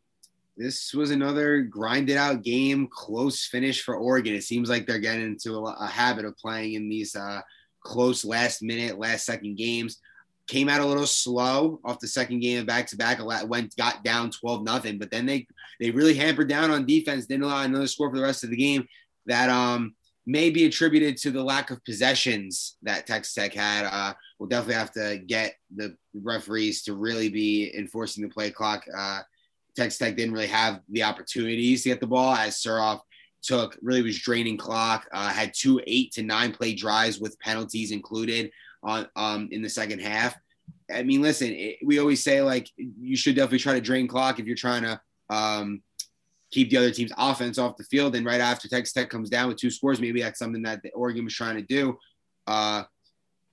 this was another grinded out game, close finish for Oregon. It seems like they're getting into a, a habit of playing in these uh, close last minute, last second games. Came out a little slow off the second game of back to back. Went got down twelve nothing, but then they they really hampered down on defense. Didn't allow another score for the rest of the game. That um may be attributed to the lack of possessions that Texas Tech had. Uh, we'll definitely have to get the referees to really be enforcing the play clock. Uh, Texas Tech didn't really have the opportunities to get the ball as Suroff took really was draining clock. Uh, had two eight to nine play drives with penalties included on um, in the second half. I mean, listen, it, we always say like you should definitely try to drain clock if you're trying to um, keep the other team's offense off the field. And right after Texas Tech comes down with two scores, maybe that's something that the Oregon was trying to do. Uh,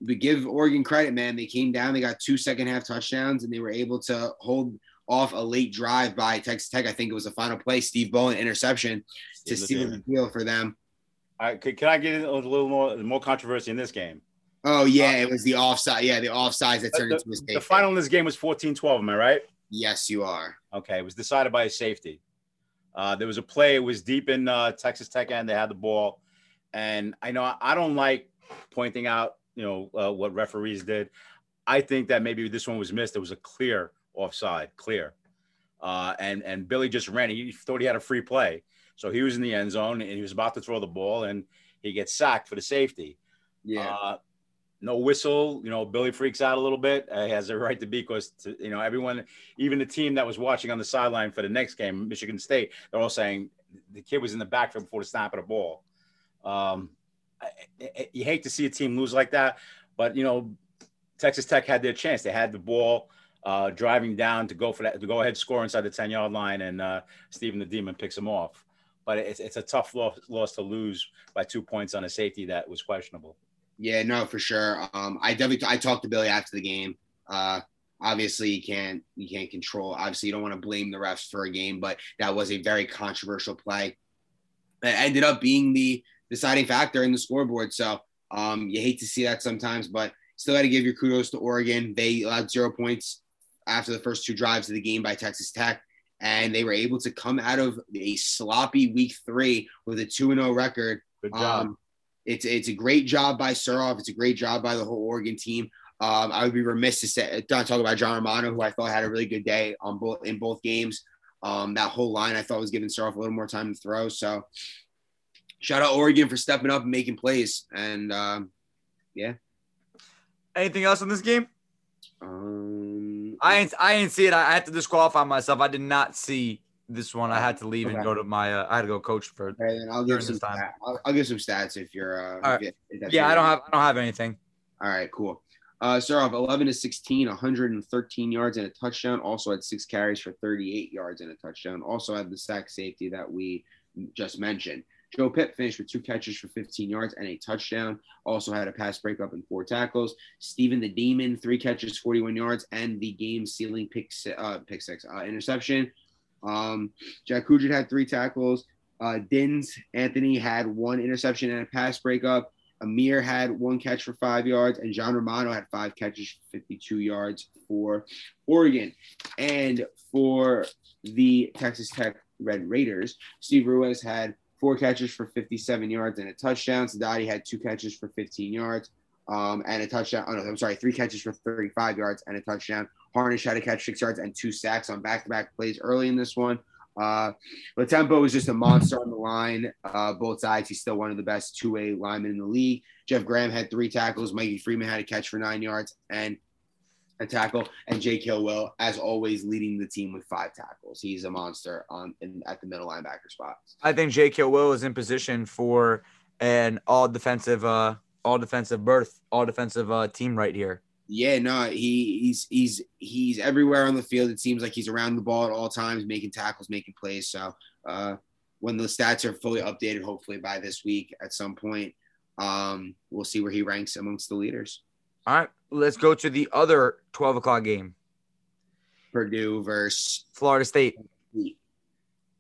we give Oregon credit, man. They came down, they got two second half touchdowns, and they were able to hold off a late drive by Texas Tech. I think it was the final play, Steve Bowen interception to seal the deal for them. Right, can, can I get a little more more controversy in this game? Oh yeah, it was the offside. Yeah, the offsides that turned The, into a mistake. the final in this game was 14-12, am I right? Yes, you are. Okay, it was decided by a safety. Uh, there was a play. It was deep in uh, Texas Tech end. They had the ball, and I know I don't like pointing out, you know, uh, what referees did. I think that maybe this one was missed. It was a clear offside, clear, uh, and and Billy just ran. He thought he had a free play, so he was in the end zone and he was about to throw the ball, and he gets sacked for the safety. Yeah. No whistle. You know, Billy freaks out a little bit. Uh, he has a right to be because, you know, everyone, even the team that was watching on the sideline for the next game, Michigan State, they're all saying the kid was in the backfield before the snap of the ball. Um, I, I, you hate to see a team lose like that, but, you know, Texas Tech had their chance. They had the ball uh, driving down to go for that, to go ahead score inside the 10 yard line, and uh, Stephen the Demon picks him off. But it's, it's a tough loss, loss to lose by two points on a safety that was questionable. Yeah, no, for sure. Um, I definitely I talked to Billy after the game. Uh, obviously, you can't you can't control. Obviously, you don't want to blame the refs for a game, but that was a very controversial play that ended up being the deciding factor in the scoreboard. So um, you hate to see that sometimes, but still got to give your kudos to Oregon. They allowed zero points after the first two drives of the game by Texas Tech. And they were able to come out of a sloppy week three with a 2 0 record Good job. um, it's it's a great job by Surov. It's a great job by the whole Oregon team. Um, I would be remiss to say not talk about John Romano, who I thought had a really good day on both in both games. Um, that whole line I thought was giving Surov a little more time to throw. So shout out Oregon for stepping up and making plays. And um, yeah. Anything else in this game? um, I ain't I ain't see it. I, I had to disqualify myself. I did not see this one. I had to leave and go to my. Uh, I had to go coach for. all right, then I'll give some time. I'll, I'll give some stats if you're uh, right. if- Yeah, I don't have I don't have anything. All right, cool. Uh, off 11 to 16, 113 yards and a touchdown. Also had six carries for 38 yards and a touchdown. Also had the sack safety that we just mentioned. Joe Pitt finished with two catches for 15 yards and a touchdown. Also had a pass breakup and four tackles. Stephen the Demon, three catches, 41 yards, and the game sealing pick, uh, pick six uh, interception. Um, Jack Kujit had three tackles. Uh, Dins Anthony had one interception and a pass breakup. Amir had one catch for five yards, and John Romano had five catches 52 yards for Oregon. And for the Texas Tech Red Raiders, Steve Ruiz had four catches for 57 yards and a touchdown. Sadati had two catches for 15 yards um, and a touchdown. Oh, no, I'm sorry, three catches for 35 yards and a touchdown. Harnish had a catch six yards and two sacks on back to back plays early in this one. Uh, Tempo is just a monster on the line. Uh, both sides, he's still one of the best two-way linemen in the league. Jeff Graham had three tackles. Mikey Freeman had a catch for nine yards and a tackle. And Jake Will, as always, leading the team with five tackles. He's a monster on in, at the middle linebacker spot. I think Jake Will is in position for an all defensive, uh, all defensive berth, all defensive uh, team right here. Yeah, no, he, he's he's he's everywhere on the field. It seems like he's around the ball at all times, making tackles, making plays. So uh, when the stats are fully updated, hopefully by this week at some point, um, we'll see where he ranks amongst the leaders. All right, let's go to the other twelve o'clock game. Purdue versus Florida State.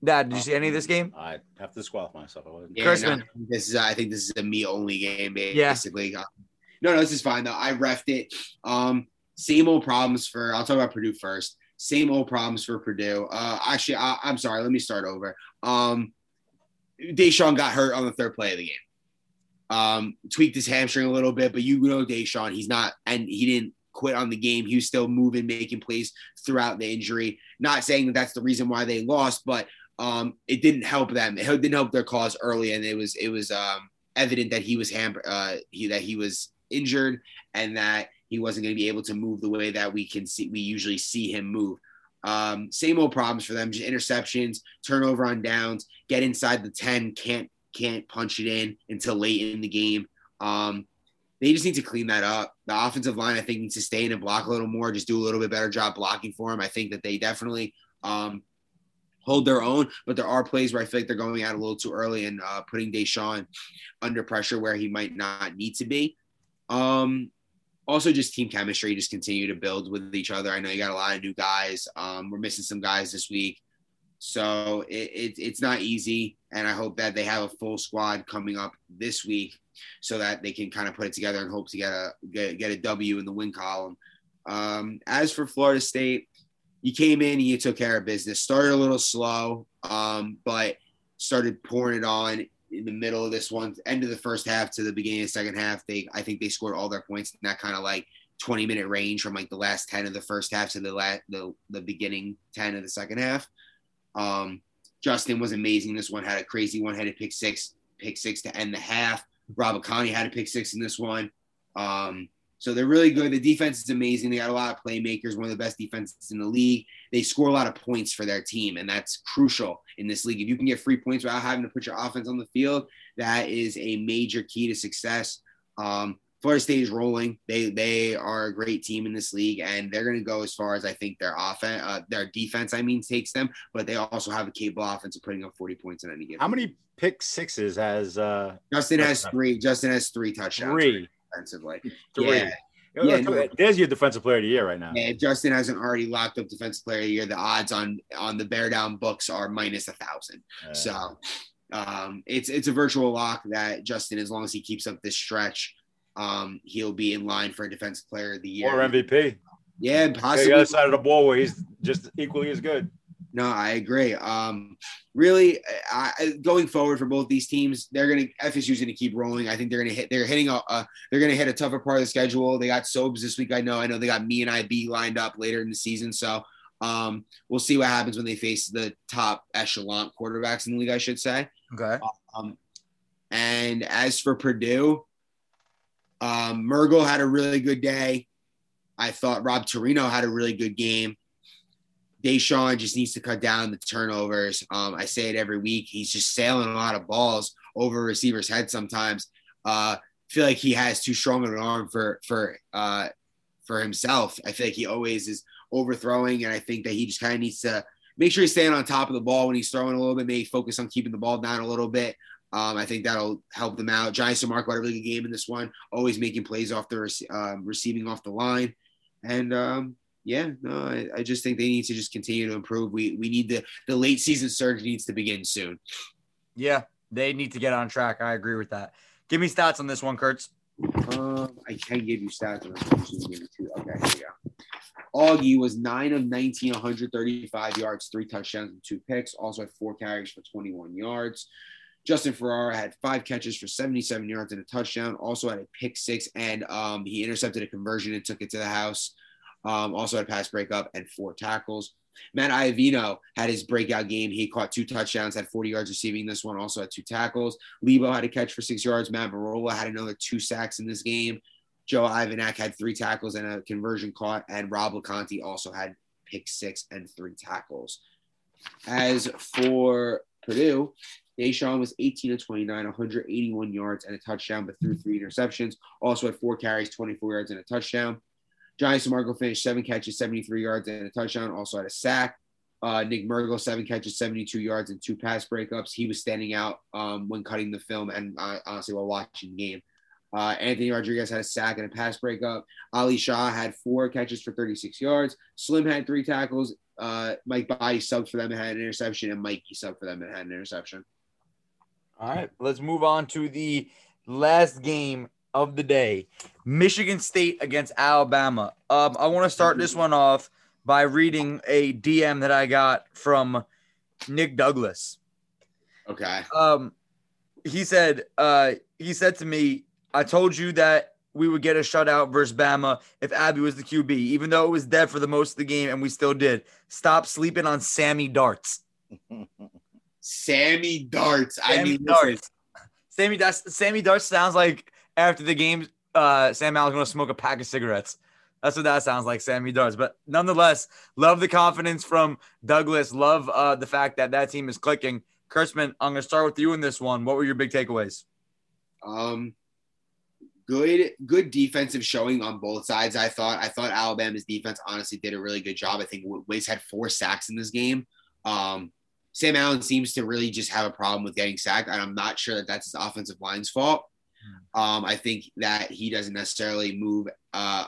Dad, did you see any of this game? I have to disqualify myself. Yeah, no, this is I think this is a me only game basically. Yeah. No, no, this is fine though. I refed it. Um, same old problems for. I'll talk about Purdue first. Same old problems for Purdue. Uh, actually, I, am sorry. Let me start over. Um, Deshaun got hurt on the third play of the game. Um, tweaked his hamstring a little bit, but you know Deshaun, he's not, and he didn't quit on the game. He was still moving, making plays throughout the injury. Not saying that that's the reason why they lost, but um, it didn't help them. It didn't help their cause early, and it was it was um, evident that he was ham- uh, he that he was injured and that he wasn't going to be able to move the way that we can see we usually see him move. Um, same old problems for them: just interceptions, turnover on downs, get inside the ten, can't can't punch it in until late in the game. Um, they just need to clean that up. The offensive line, I think, needs to stay in and block a little more, just do a little bit better job blocking for him. I think that they definitely um, hold their own, but there are plays where I feel like they're going out a little too early and uh, putting Deshaun under pressure where he might not need to be. Um, also, just team chemistry, just continue to build with each other. I know you got a lot of new guys. Um, we're missing some guys this week. So it, it, it's not easy. And I hope that they have a full squad coming up this week so that they can kind of put it together and hope to get a get, get a W in the win column. Um, as for Florida State, you came in and you took care of business. Started a little slow, um, but started pouring it on in the middle of this one, end of the first half to the beginning of the second half, they I think they scored all their points in that kind of like 20 minute range from like the last 10 of the first half to the last the, the beginning 10 of the second half. Um, Justin was amazing. This one had a crazy one headed pick six, pick six to end the half. Rob Connie had a pick six in this one. Um, so they're really good. The defense is amazing. They got a lot of playmakers, one of the best defenses in the league. They score a lot of points for their team, and that's crucial in this league. If you can get free points without having to put your offense on the field, that is a major key to success. Um, Florida State is rolling. They they are a great team in this league, and they're going to go as far as I think their offense, uh, their defense, I mean, takes them. But they also have a capable offense of putting up forty points in any game. How many pick sixes has uh, Justin has three? Justin has three touchdowns. Three defensively. Three. Yeah. Yeah, no, there's your defensive player of the year right now. Yeah, if Justin hasn't already locked up defensive player of the year, the odds on on the bear down books are minus a thousand. Uh, so um, it's it's a virtual lock that Justin, as long as he keeps up this stretch, um, he'll be in line for a defensive player of the year or MVP. Yeah, possibly the other side of the ball where he's just equally as good. No, I agree. Um, really, I, going forward for both these teams, they're going to FSU's going to keep rolling. I think they're going to hit. They're hitting a. Uh, they're going to hit a tougher part of the schedule. They got Sobes this week. I know. I know they got me and IB lined up later in the season. So um, we'll see what happens when they face the top echelon quarterbacks in the league. I should say. Okay. Um, and as for Purdue, um, Mergel had a really good day. I thought Rob Torino had a really good game. Deshaun just needs to cut down the turnovers. Um, I say it every week. He's just sailing a lot of balls over receivers' heads sometimes. Uh, feel like he has too strong an arm for for uh, for himself. I feel like he always is overthrowing, and I think that he just kind of needs to make sure he's staying on top of the ball when he's throwing a little bit. Maybe focus on keeping the ball down a little bit. Um, I think that'll help them out. Giants and Marco had a really good game in this one, always making plays off the um, receiving off the line, and um, yeah, no, I, I, just think they need to just continue to improve. We we need the the late season surge needs to begin soon. Yeah, they need to get on track. I agree with that. Give me stats on this one, Kurtz. Um, I can give you stats. On this too. Okay, here we go. Augie was nine of 19, 135 yards, three touchdowns, and two picks. Also had four carries for 21 yards. Justin Ferrara had five catches for 77 yards and a touchdown. Also had a pick six, and um, he intercepted a conversion and took it to the house. Um, also had a pass breakup and four tackles. Matt Iavino had his breakout game. He caught two touchdowns, had 40 yards receiving this one, also had two tackles. Lebo had a catch for six yards. Matt Barola had another two sacks in this game. Joe Ivanak had three tackles and a conversion caught, and Rob LeConte also had pick six and three tackles. As for Purdue, Deshaun was 18 to 29, 181 yards and a touchdown, but threw three interceptions. Also had four carries, 24 yards and a touchdown. Johnny Samarco finished seven catches, 73 yards and a touchdown. Also had a sack. Uh, Nick Mergel, seven catches, 72 yards and two pass breakups. He was standing out um, when cutting the film and uh, honestly while watching the game. Uh, Anthony Rodriguez had a sack and a pass breakup. Ali Shaw had four catches for 36 yards. Slim had three tackles. Uh, Mike Body subbed for them and had an interception, and Mikey subbed for them and had an interception. All right, let's move on to the last game of the day Michigan State against Alabama. Um, I want to start this one off by reading a DM that I got from Nick Douglas. Okay. Um, he said, uh, he said to me, I told you that we would get a shutout versus Bama if Abby was the QB, even though it was dead for the most of the game, and we still did. Stop sleeping on Sammy Darts. Sammy Darts. Sammy I mean, Darts. Sammy Darts. Sammy Darts sounds like after the game, uh, Sam Allen's gonna smoke a pack of cigarettes. That's what that sounds like, Sammy Darts. But nonetheless, love the confidence from Douglas. Love uh, the fact that that team is clicking. Kurtzman, I'm gonna start with you in this one. What were your big takeaways? Um, good, good defensive showing on both sides. I thought. I thought Alabama's defense honestly did a really good job. I think Wiz had four sacks in this game. Um, Sam Allen seems to really just have a problem with getting sacked, and I'm not sure that that's his offensive line's fault. Um, I think that he doesn't necessarily move uh,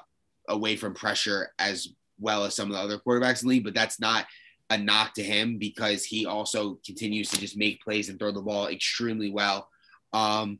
away from pressure as well as some of the other quarterbacks in the league, but that's not a knock to him because he also continues to just make plays and throw the ball extremely well. Um,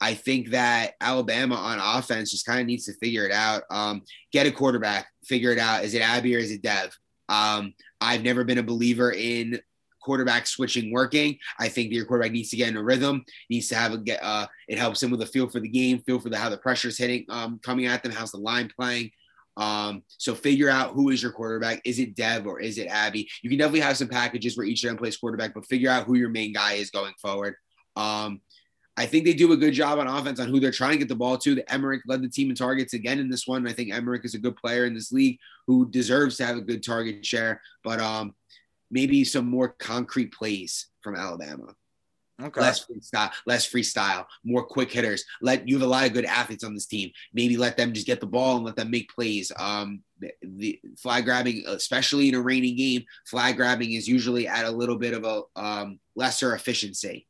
I think that Alabama on offense just kind of needs to figure it out. Um, get a quarterback, figure it out. Is it Abby or is it Dev? Um, I've never been a believer in quarterback switching working. I think your quarterback needs to get in a rhythm, needs to have a get. Uh, it helps him with a feel for the game, feel for the how the pressure is hitting, um, coming at them, how's the line playing. Um, so figure out who is your quarterback. Is it Dev or is it Abby? You can definitely have some packages where each of them plays quarterback, but figure out who your main guy is going forward. Um, I think they do a good job on offense on who they're trying to get the ball to. The Emmerich led the team in targets again in this one. I think Emmerich is a good player in this league who deserves to have a good target share, but um, maybe some more concrete plays from Alabama. Okay. Less freestyle, less freestyle, more quick hitters. Let you have a lot of good athletes on this team. Maybe let them just get the ball and let them make plays. Um, the, the flag grabbing, especially in a rainy game, flag grabbing is usually at a little bit of a um, lesser efficiency.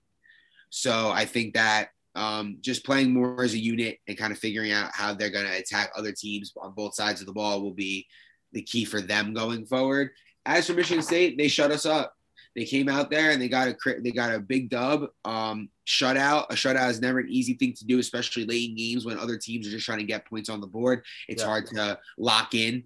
So I think that um, just playing more as a unit and kind of figuring out how they're going to attack other teams on both sides of the ball will be the key for them going forward. As for Michigan State, they shut us up. They came out there and they got a they got a big dub. Um, shutout. A shutout is never an easy thing to do, especially late in games when other teams are just trying to get points on the board. It's Yeah. hard to lock in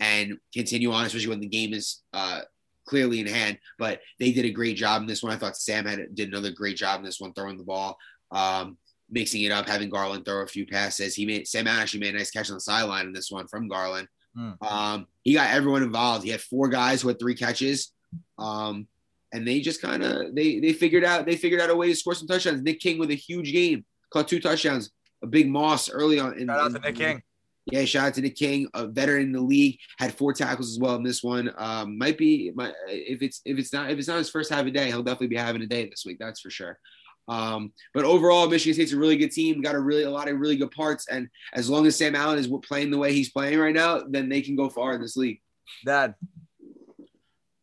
and continue on, especially when the game is uh, clearly in hand. But they did a great job in this one. I thought Sam had did another great job in this one, throwing the ball, um, mixing it up, having Garland throw a few passes. He made Sam actually made a nice catch on the sideline in this one from Garland. Hmm. Um, he got everyone involved. He had four guys who had three catches. Um, and they just kind of they they figured out they figured out a way to score some touchdowns. Nick King with a huge game, caught two touchdowns. A big Moss early on. In, Shout out to Nick King. Yeah, shout out to Nick King, a veteran in the league, had four tackles as well in this one. Um, might be might, if it's if it's not if it's not his first half a day, he'll definitely be having a day this week. That's for sure. Um, but overall, Michigan State's a really good team. Got a really a lot of really good parts, and as long as Sam Allen is playing the way he's playing right now, then they can go far in this league. Dad.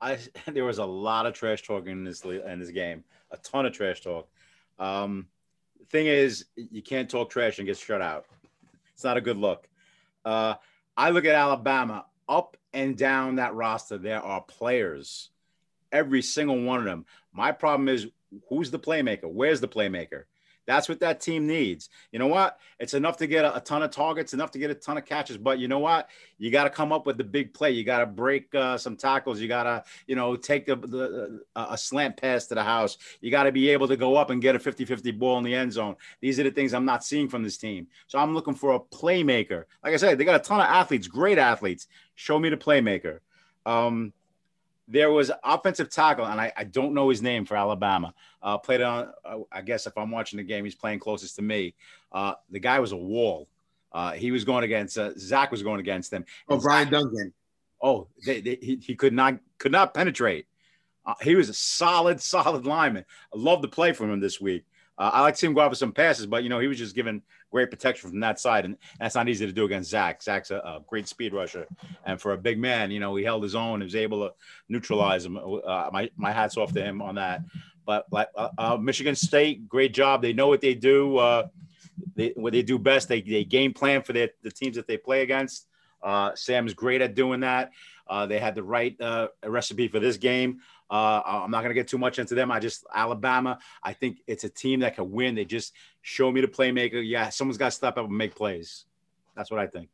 I there was a lot of trash talking in this in this game, a ton of trash talk. Um, thing is, you can't talk trash and get shut out. It's not a good look. Uh, I look at Alabama up and down that roster. There are players, every single one of them. My problem is who's the playmaker? Where's the playmaker? That's what that team needs. You know what? It's enough to get a, a ton of targets, enough to get a ton of catches. But you know what? You got to come up with the big play. You got to break uh, some tackles. You got to, you know, take the, the uh, a slant pass to the house. You got to be able to go up and get a 50-50 ball in the end zone. These are the things I'm not seeing from this team. So I'm looking for a playmaker. Like I said, they got a ton of athletes, great athletes. Show me the playmaker. Um, there was offensive tackle, and I, I don't know his name for Alabama. Uh, played on, uh, I guess if I'm watching the game, he's playing closest to me. Uh, the guy was a wall. Uh, he was going against uh, Zach was going against him. Oh, And Brian Zach- Duncan. Oh, they, they, he, he could not could not penetrate. Uh, he was a solid, solid lineman. I love the play from him this week. Uh, I like to see him go out for some passes, but you know he was just given great protection from that side, and that's not easy to do against Zach. Zach's a, a great speed rusher, and for a big man, you know he held his own. He was able to neutralize him. Uh, my my hats off to him on that. But like uh, uh, Michigan State, great job. They know what they do. Uh, they what they do best. They they game plan for their, the teams that they play against. Uh, Sam's great at doing that. Uh, they had the right uh, recipe for this game. Uh, I'm not going to get too much into them. I just Alabama. I think it's a team that can win. They just show me the playmaker. Yeah, someone's got to step up and make plays. That's what I think.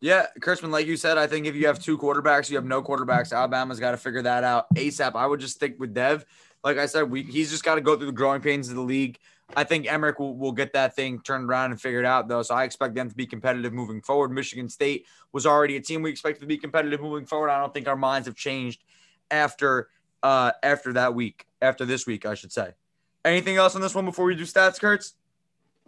Yeah, Kurtzman, like you said, I think if you have two quarterbacks, you have no quarterbacks. Alabama's got to figure that out ASAP. I would just stick with Dev. Like I said, we, he's just got to go through the growing pains of the league. I think Emmerich will, will get that thing turned around and figured out, though. So I expect them to be competitive moving forward. Michigan State was already a team we expected to be competitive moving forward. I don't think our minds have changed after uh after that week, after this week, I should say. Anything else on this one before we do stats, Kurtz?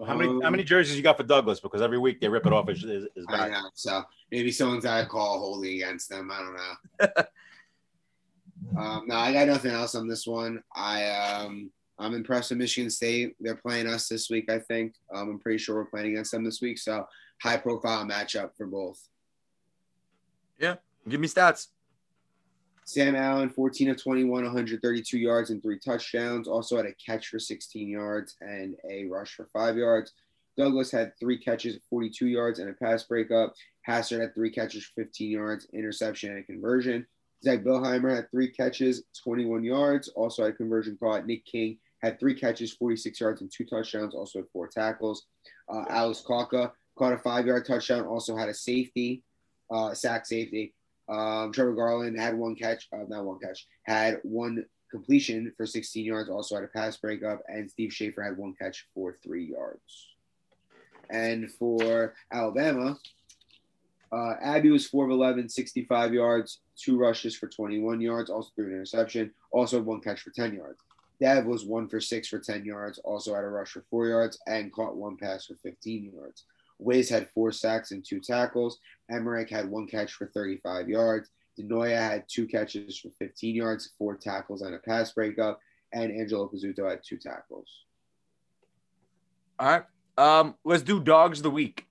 How many how Um, many jerseys you got for Douglas? Because every week they rip it off his, his, his I know. So maybe someone's got a call holding against them. I don't know. um, no, I got nothing else on this one. I um, I'm impressed with Michigan State. They're playing us this week. I think. Um, I'm pretty sure we're playing against them this week. So high profile matchup for both. Yeah, give me stats. Sam Allen, 14 of 21, 132 yards and three touchdowns. Also had a catch for 16 yards and a rush for five yards. Douglas had three catches, 42 yards, and a pass breakup. Hassard had three catches 15 yards, interception, and a conversion. Zach Bilheimer had three catches, 21 yards, also had a conversion caught. Nick King had three catches, 46 yards, and two touchdowns, also had four tackles. Uh, Alex Kaka caught a five yard touchdown, also had a safety, uh, sack safety. Um, Trevor Garland had one catch, uh, not one catch, had one completion for 16 yards, also had a pass breakup, and Steve Schaefer had one catch for three yards. And for Alabama, uh, Abby was 4 of 11, 65 yards, two rushes for 21 yards, also threw an interception, also had one catch for 10 yards. Dev was one for six for 10 yards, also had a rush for four yards, and caught one pass for 15 yards. Wiz had four sacks and two tackles. Emmerich had one catch for 35 yards. Denoya had two catches for 15 yards, four tackles, and a pass breakup. And Angelo Pizzuto had two tackles. All right. Um, let's do dogs of the week.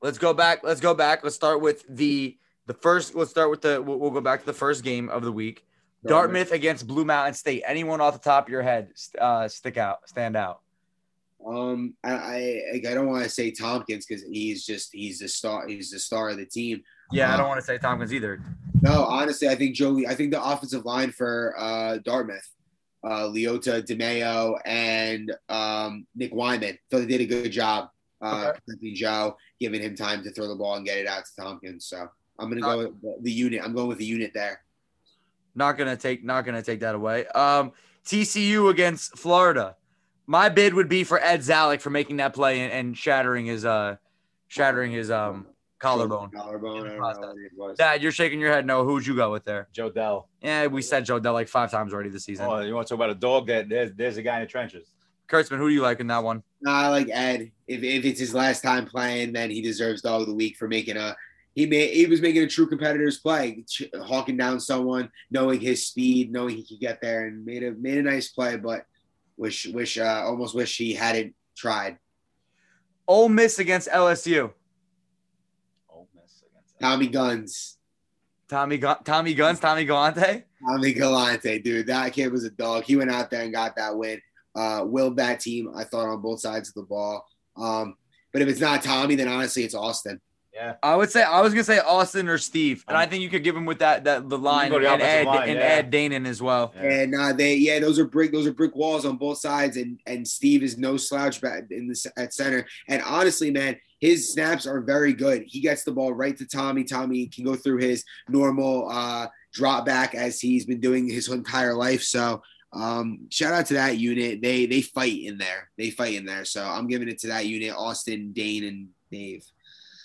Let's go back. Let's go back. Let's start with the the first. Let's start with the. We'll, we'll go back to the first game of the week. Dartmouth against Blue Mountain State. Anyone off the top of your head uh, stick out, stand out? Um, I I, I don't want to say Tompkins because he's just he's the star he's the star of the team. Yeah, I don't want to say Tompkins either. No, honestly, I think Joey. I think the offensive line for uh, Dartmouth, uh, Leota, DeMeo, and um, Nick Wyman, thought they did a good job uh, Okay. protecting Joe, giving him time to throw the ball and get it out to Tompkins. So I'm gonna go with the, the unit. I'm going with the unit there. Not gonna take. Not gonna take that away. Um, TCU against Florida. My bid would be for Ed Zalek for making that play and, and shattering his uh, shattering his um collarbone. Collarbone. I don't know what it was. Dad, you're shaking your head. No, who'd you go with there? Joe Dell. Yeah, we said Joe Dell like five times already this season. Oh, you want to talk about a dog? That there's there's a guy in the trenches. Kurtzman, who do you like in that one? No, I like Ed. If, if it's his last time playing, then he deserves dog of the week for making a. He made he was making a true competitor's play, hawking down someone, knowing his speed, knowing he could get there, and made a made a nice play. But wish wish uh, almost wish he hadn't tried. Ole Miss against LSU. Ole Miss against Tommy Guns, Tommy Gun- Tommy Guns, Tommy Galante. Tommy Galante, dude, that kid was a dog. He went out there and got that win. Uh, willed that team. I thought on both sides of the ball. Um, but if it's not Tommy, then honestly, it's Austin. Yeah. I would say I was gonna say Austin or Steve, and I think you could give him with that that the line go and the Ed line, and yeah. Ed Danon as well. Yeah. And uh, they, yeah, those are brick. Those are brick walls on both sides, and and Steve is no slouch back in the at center. And honestly, man, his snaps are very good. He gets the ball right to Tommy. Tommy can go through his normal uh, drop back as he's been doing his entire life. So um, shout out to that unit. They they fight in there. They fight in there. So I'm giving it to that unit: Austin, Dane, and Dave.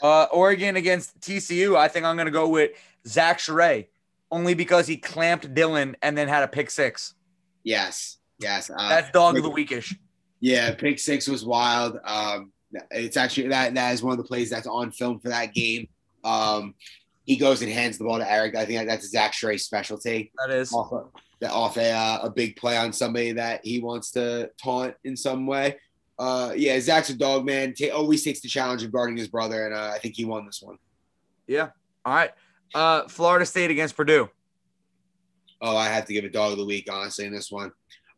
Uh, Oregon against TCU. I think I'm gonna go with Zach Sherray. only because he clamped Dylan and then had a pick six. Yes, yes. Uh, That's dog of the weekish. Yeah, pick six was wild. Um, it's actually that that is one of the plays that's on film for that game. Um, he goes and hands the ball to Eric. I think that's Zach Stray's specialty. That is. Off, a, off a, uh, a big play on somebody that he wants to taunt in some way. Uh, yeah, Zach's a dog man. T- always takes the challenge of guarding his brother, and uh, I think he won this one. Yeah. All right. Uh, Florida State against Purdue. Oh, I have to give a dog of the week, honestly, in this one.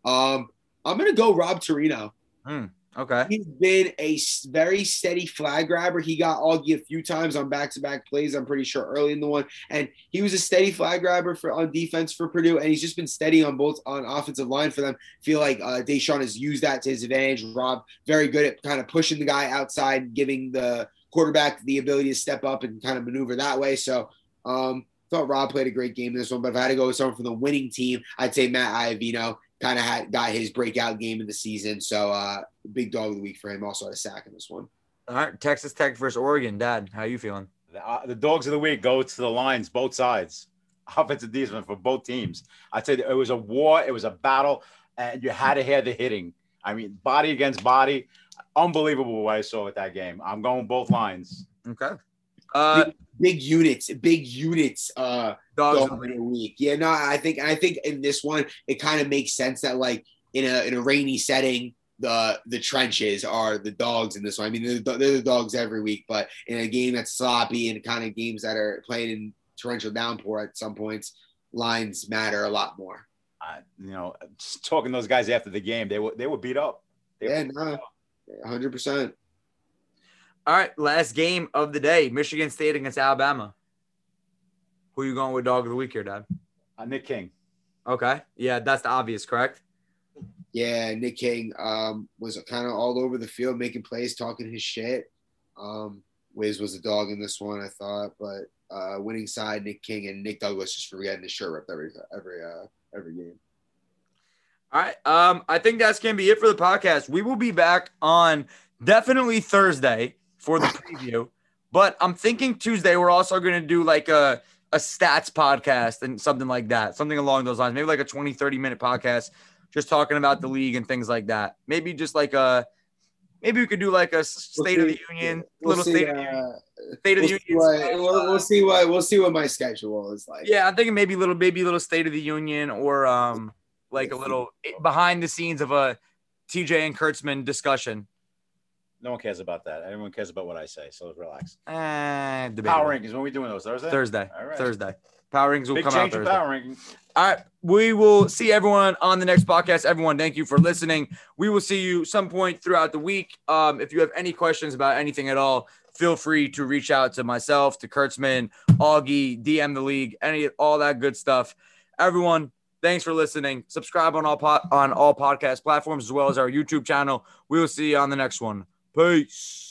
Um, I'm gonna go Rob Torino. Hmm. Okay. He's been a very steady flag grabber. He got Augie a few times on back-to-back plays. I'm pretty sure early in the one, and he was a steady flag grabber for on defense for Purdue, and he's just been steady on both on offensive line for them. Feel like uh, Deshaun has used that to his advantage. Rob very good at kind of pushing the guy outside, giving the quarterback the ability to step up and kind of maneuver that way. So um, thought Rob played a great game in this one, but if I had to go with someone from the winning team, I'd say Matt Iavino kind of had got his breakout game in the season. So uh, big dog of the week for him. Also had a sack in this one. All right, Texas Tech versus Oregon. Dad, how you feeling? The, uh, the dogs of the week go to the lines, both sides, offensive defense for both teams. I'd say it was a war, it was a battle, and you had to hear the hitting. I mean, body against body, unbelievable what I saw with that game. I'm going both lines. Okay. Uh, big, big units, big units. Uh, dogs dog of the week. Yeah, no, I think I think in this one it kind of makes sense that like in a in a rainy setting, the the trenches are the dogs in this one. I mean, they're, they're the dogs every week, but in a game that's sloppy and kind of games that are playing in torrential downpour at some points, lines matter a lot more. Uh, you know, just talking to those guys after the game, they were they were beat up. They yeah, no, hundred percent. All right, last game of the day: Michigan State against Alabama. Who are you going with dog of the week here, Dad? Uh, Nick King. Okay, yeah, that's the obvious, correct? Yeah, Nick King um, was kind of all over the field, making plays, talking his shit. Um, Wiz was a dog in this one, I thought, but uh, winning side, Nick King and Nick Douglas just for getting his shirt ripped every every uh, every game. All right. Um, I think that's gonna be it for the podcast. We will be back on definitely Thursday for the preview, but I'm thinking Tuesday we're also gonna do like a a stats podcast and something like that, something along those lines. Maybe like a 20, 30 minute podcast, just talking about the league and things like that. Maybe just like a maybe we could do like a state we'll of the union, we'll little see, state, uh, of the, state of we'll the union. What, we'll, we'll, see what we'll see what my schedule is like. Yeah, I'm thinking maybe a little maybe a little state of the union or um like a little behind the scenes of a TJ and Kurtzman discussion. No one cares about that. Everyone cares about what I say. So relax. Uh, power rankings. When are we doing those? Thursday. Thursday. All right. Thursday. Power rankings will Big come change out in Thursday. power rankings. All right. We will see everyone on the next podcast. Everyone, thank you for listening. We will see you some point throughout the week. Um, if you have any questions about anything at all, feel free to reach out to myself, to Kurtzman, Augie, DM the league, any all that good stuff. Everyone, thanks for listening. Subscribe on all po- on all podcast platforms as well as our YouTube channel. We will see you on the next one. Peace.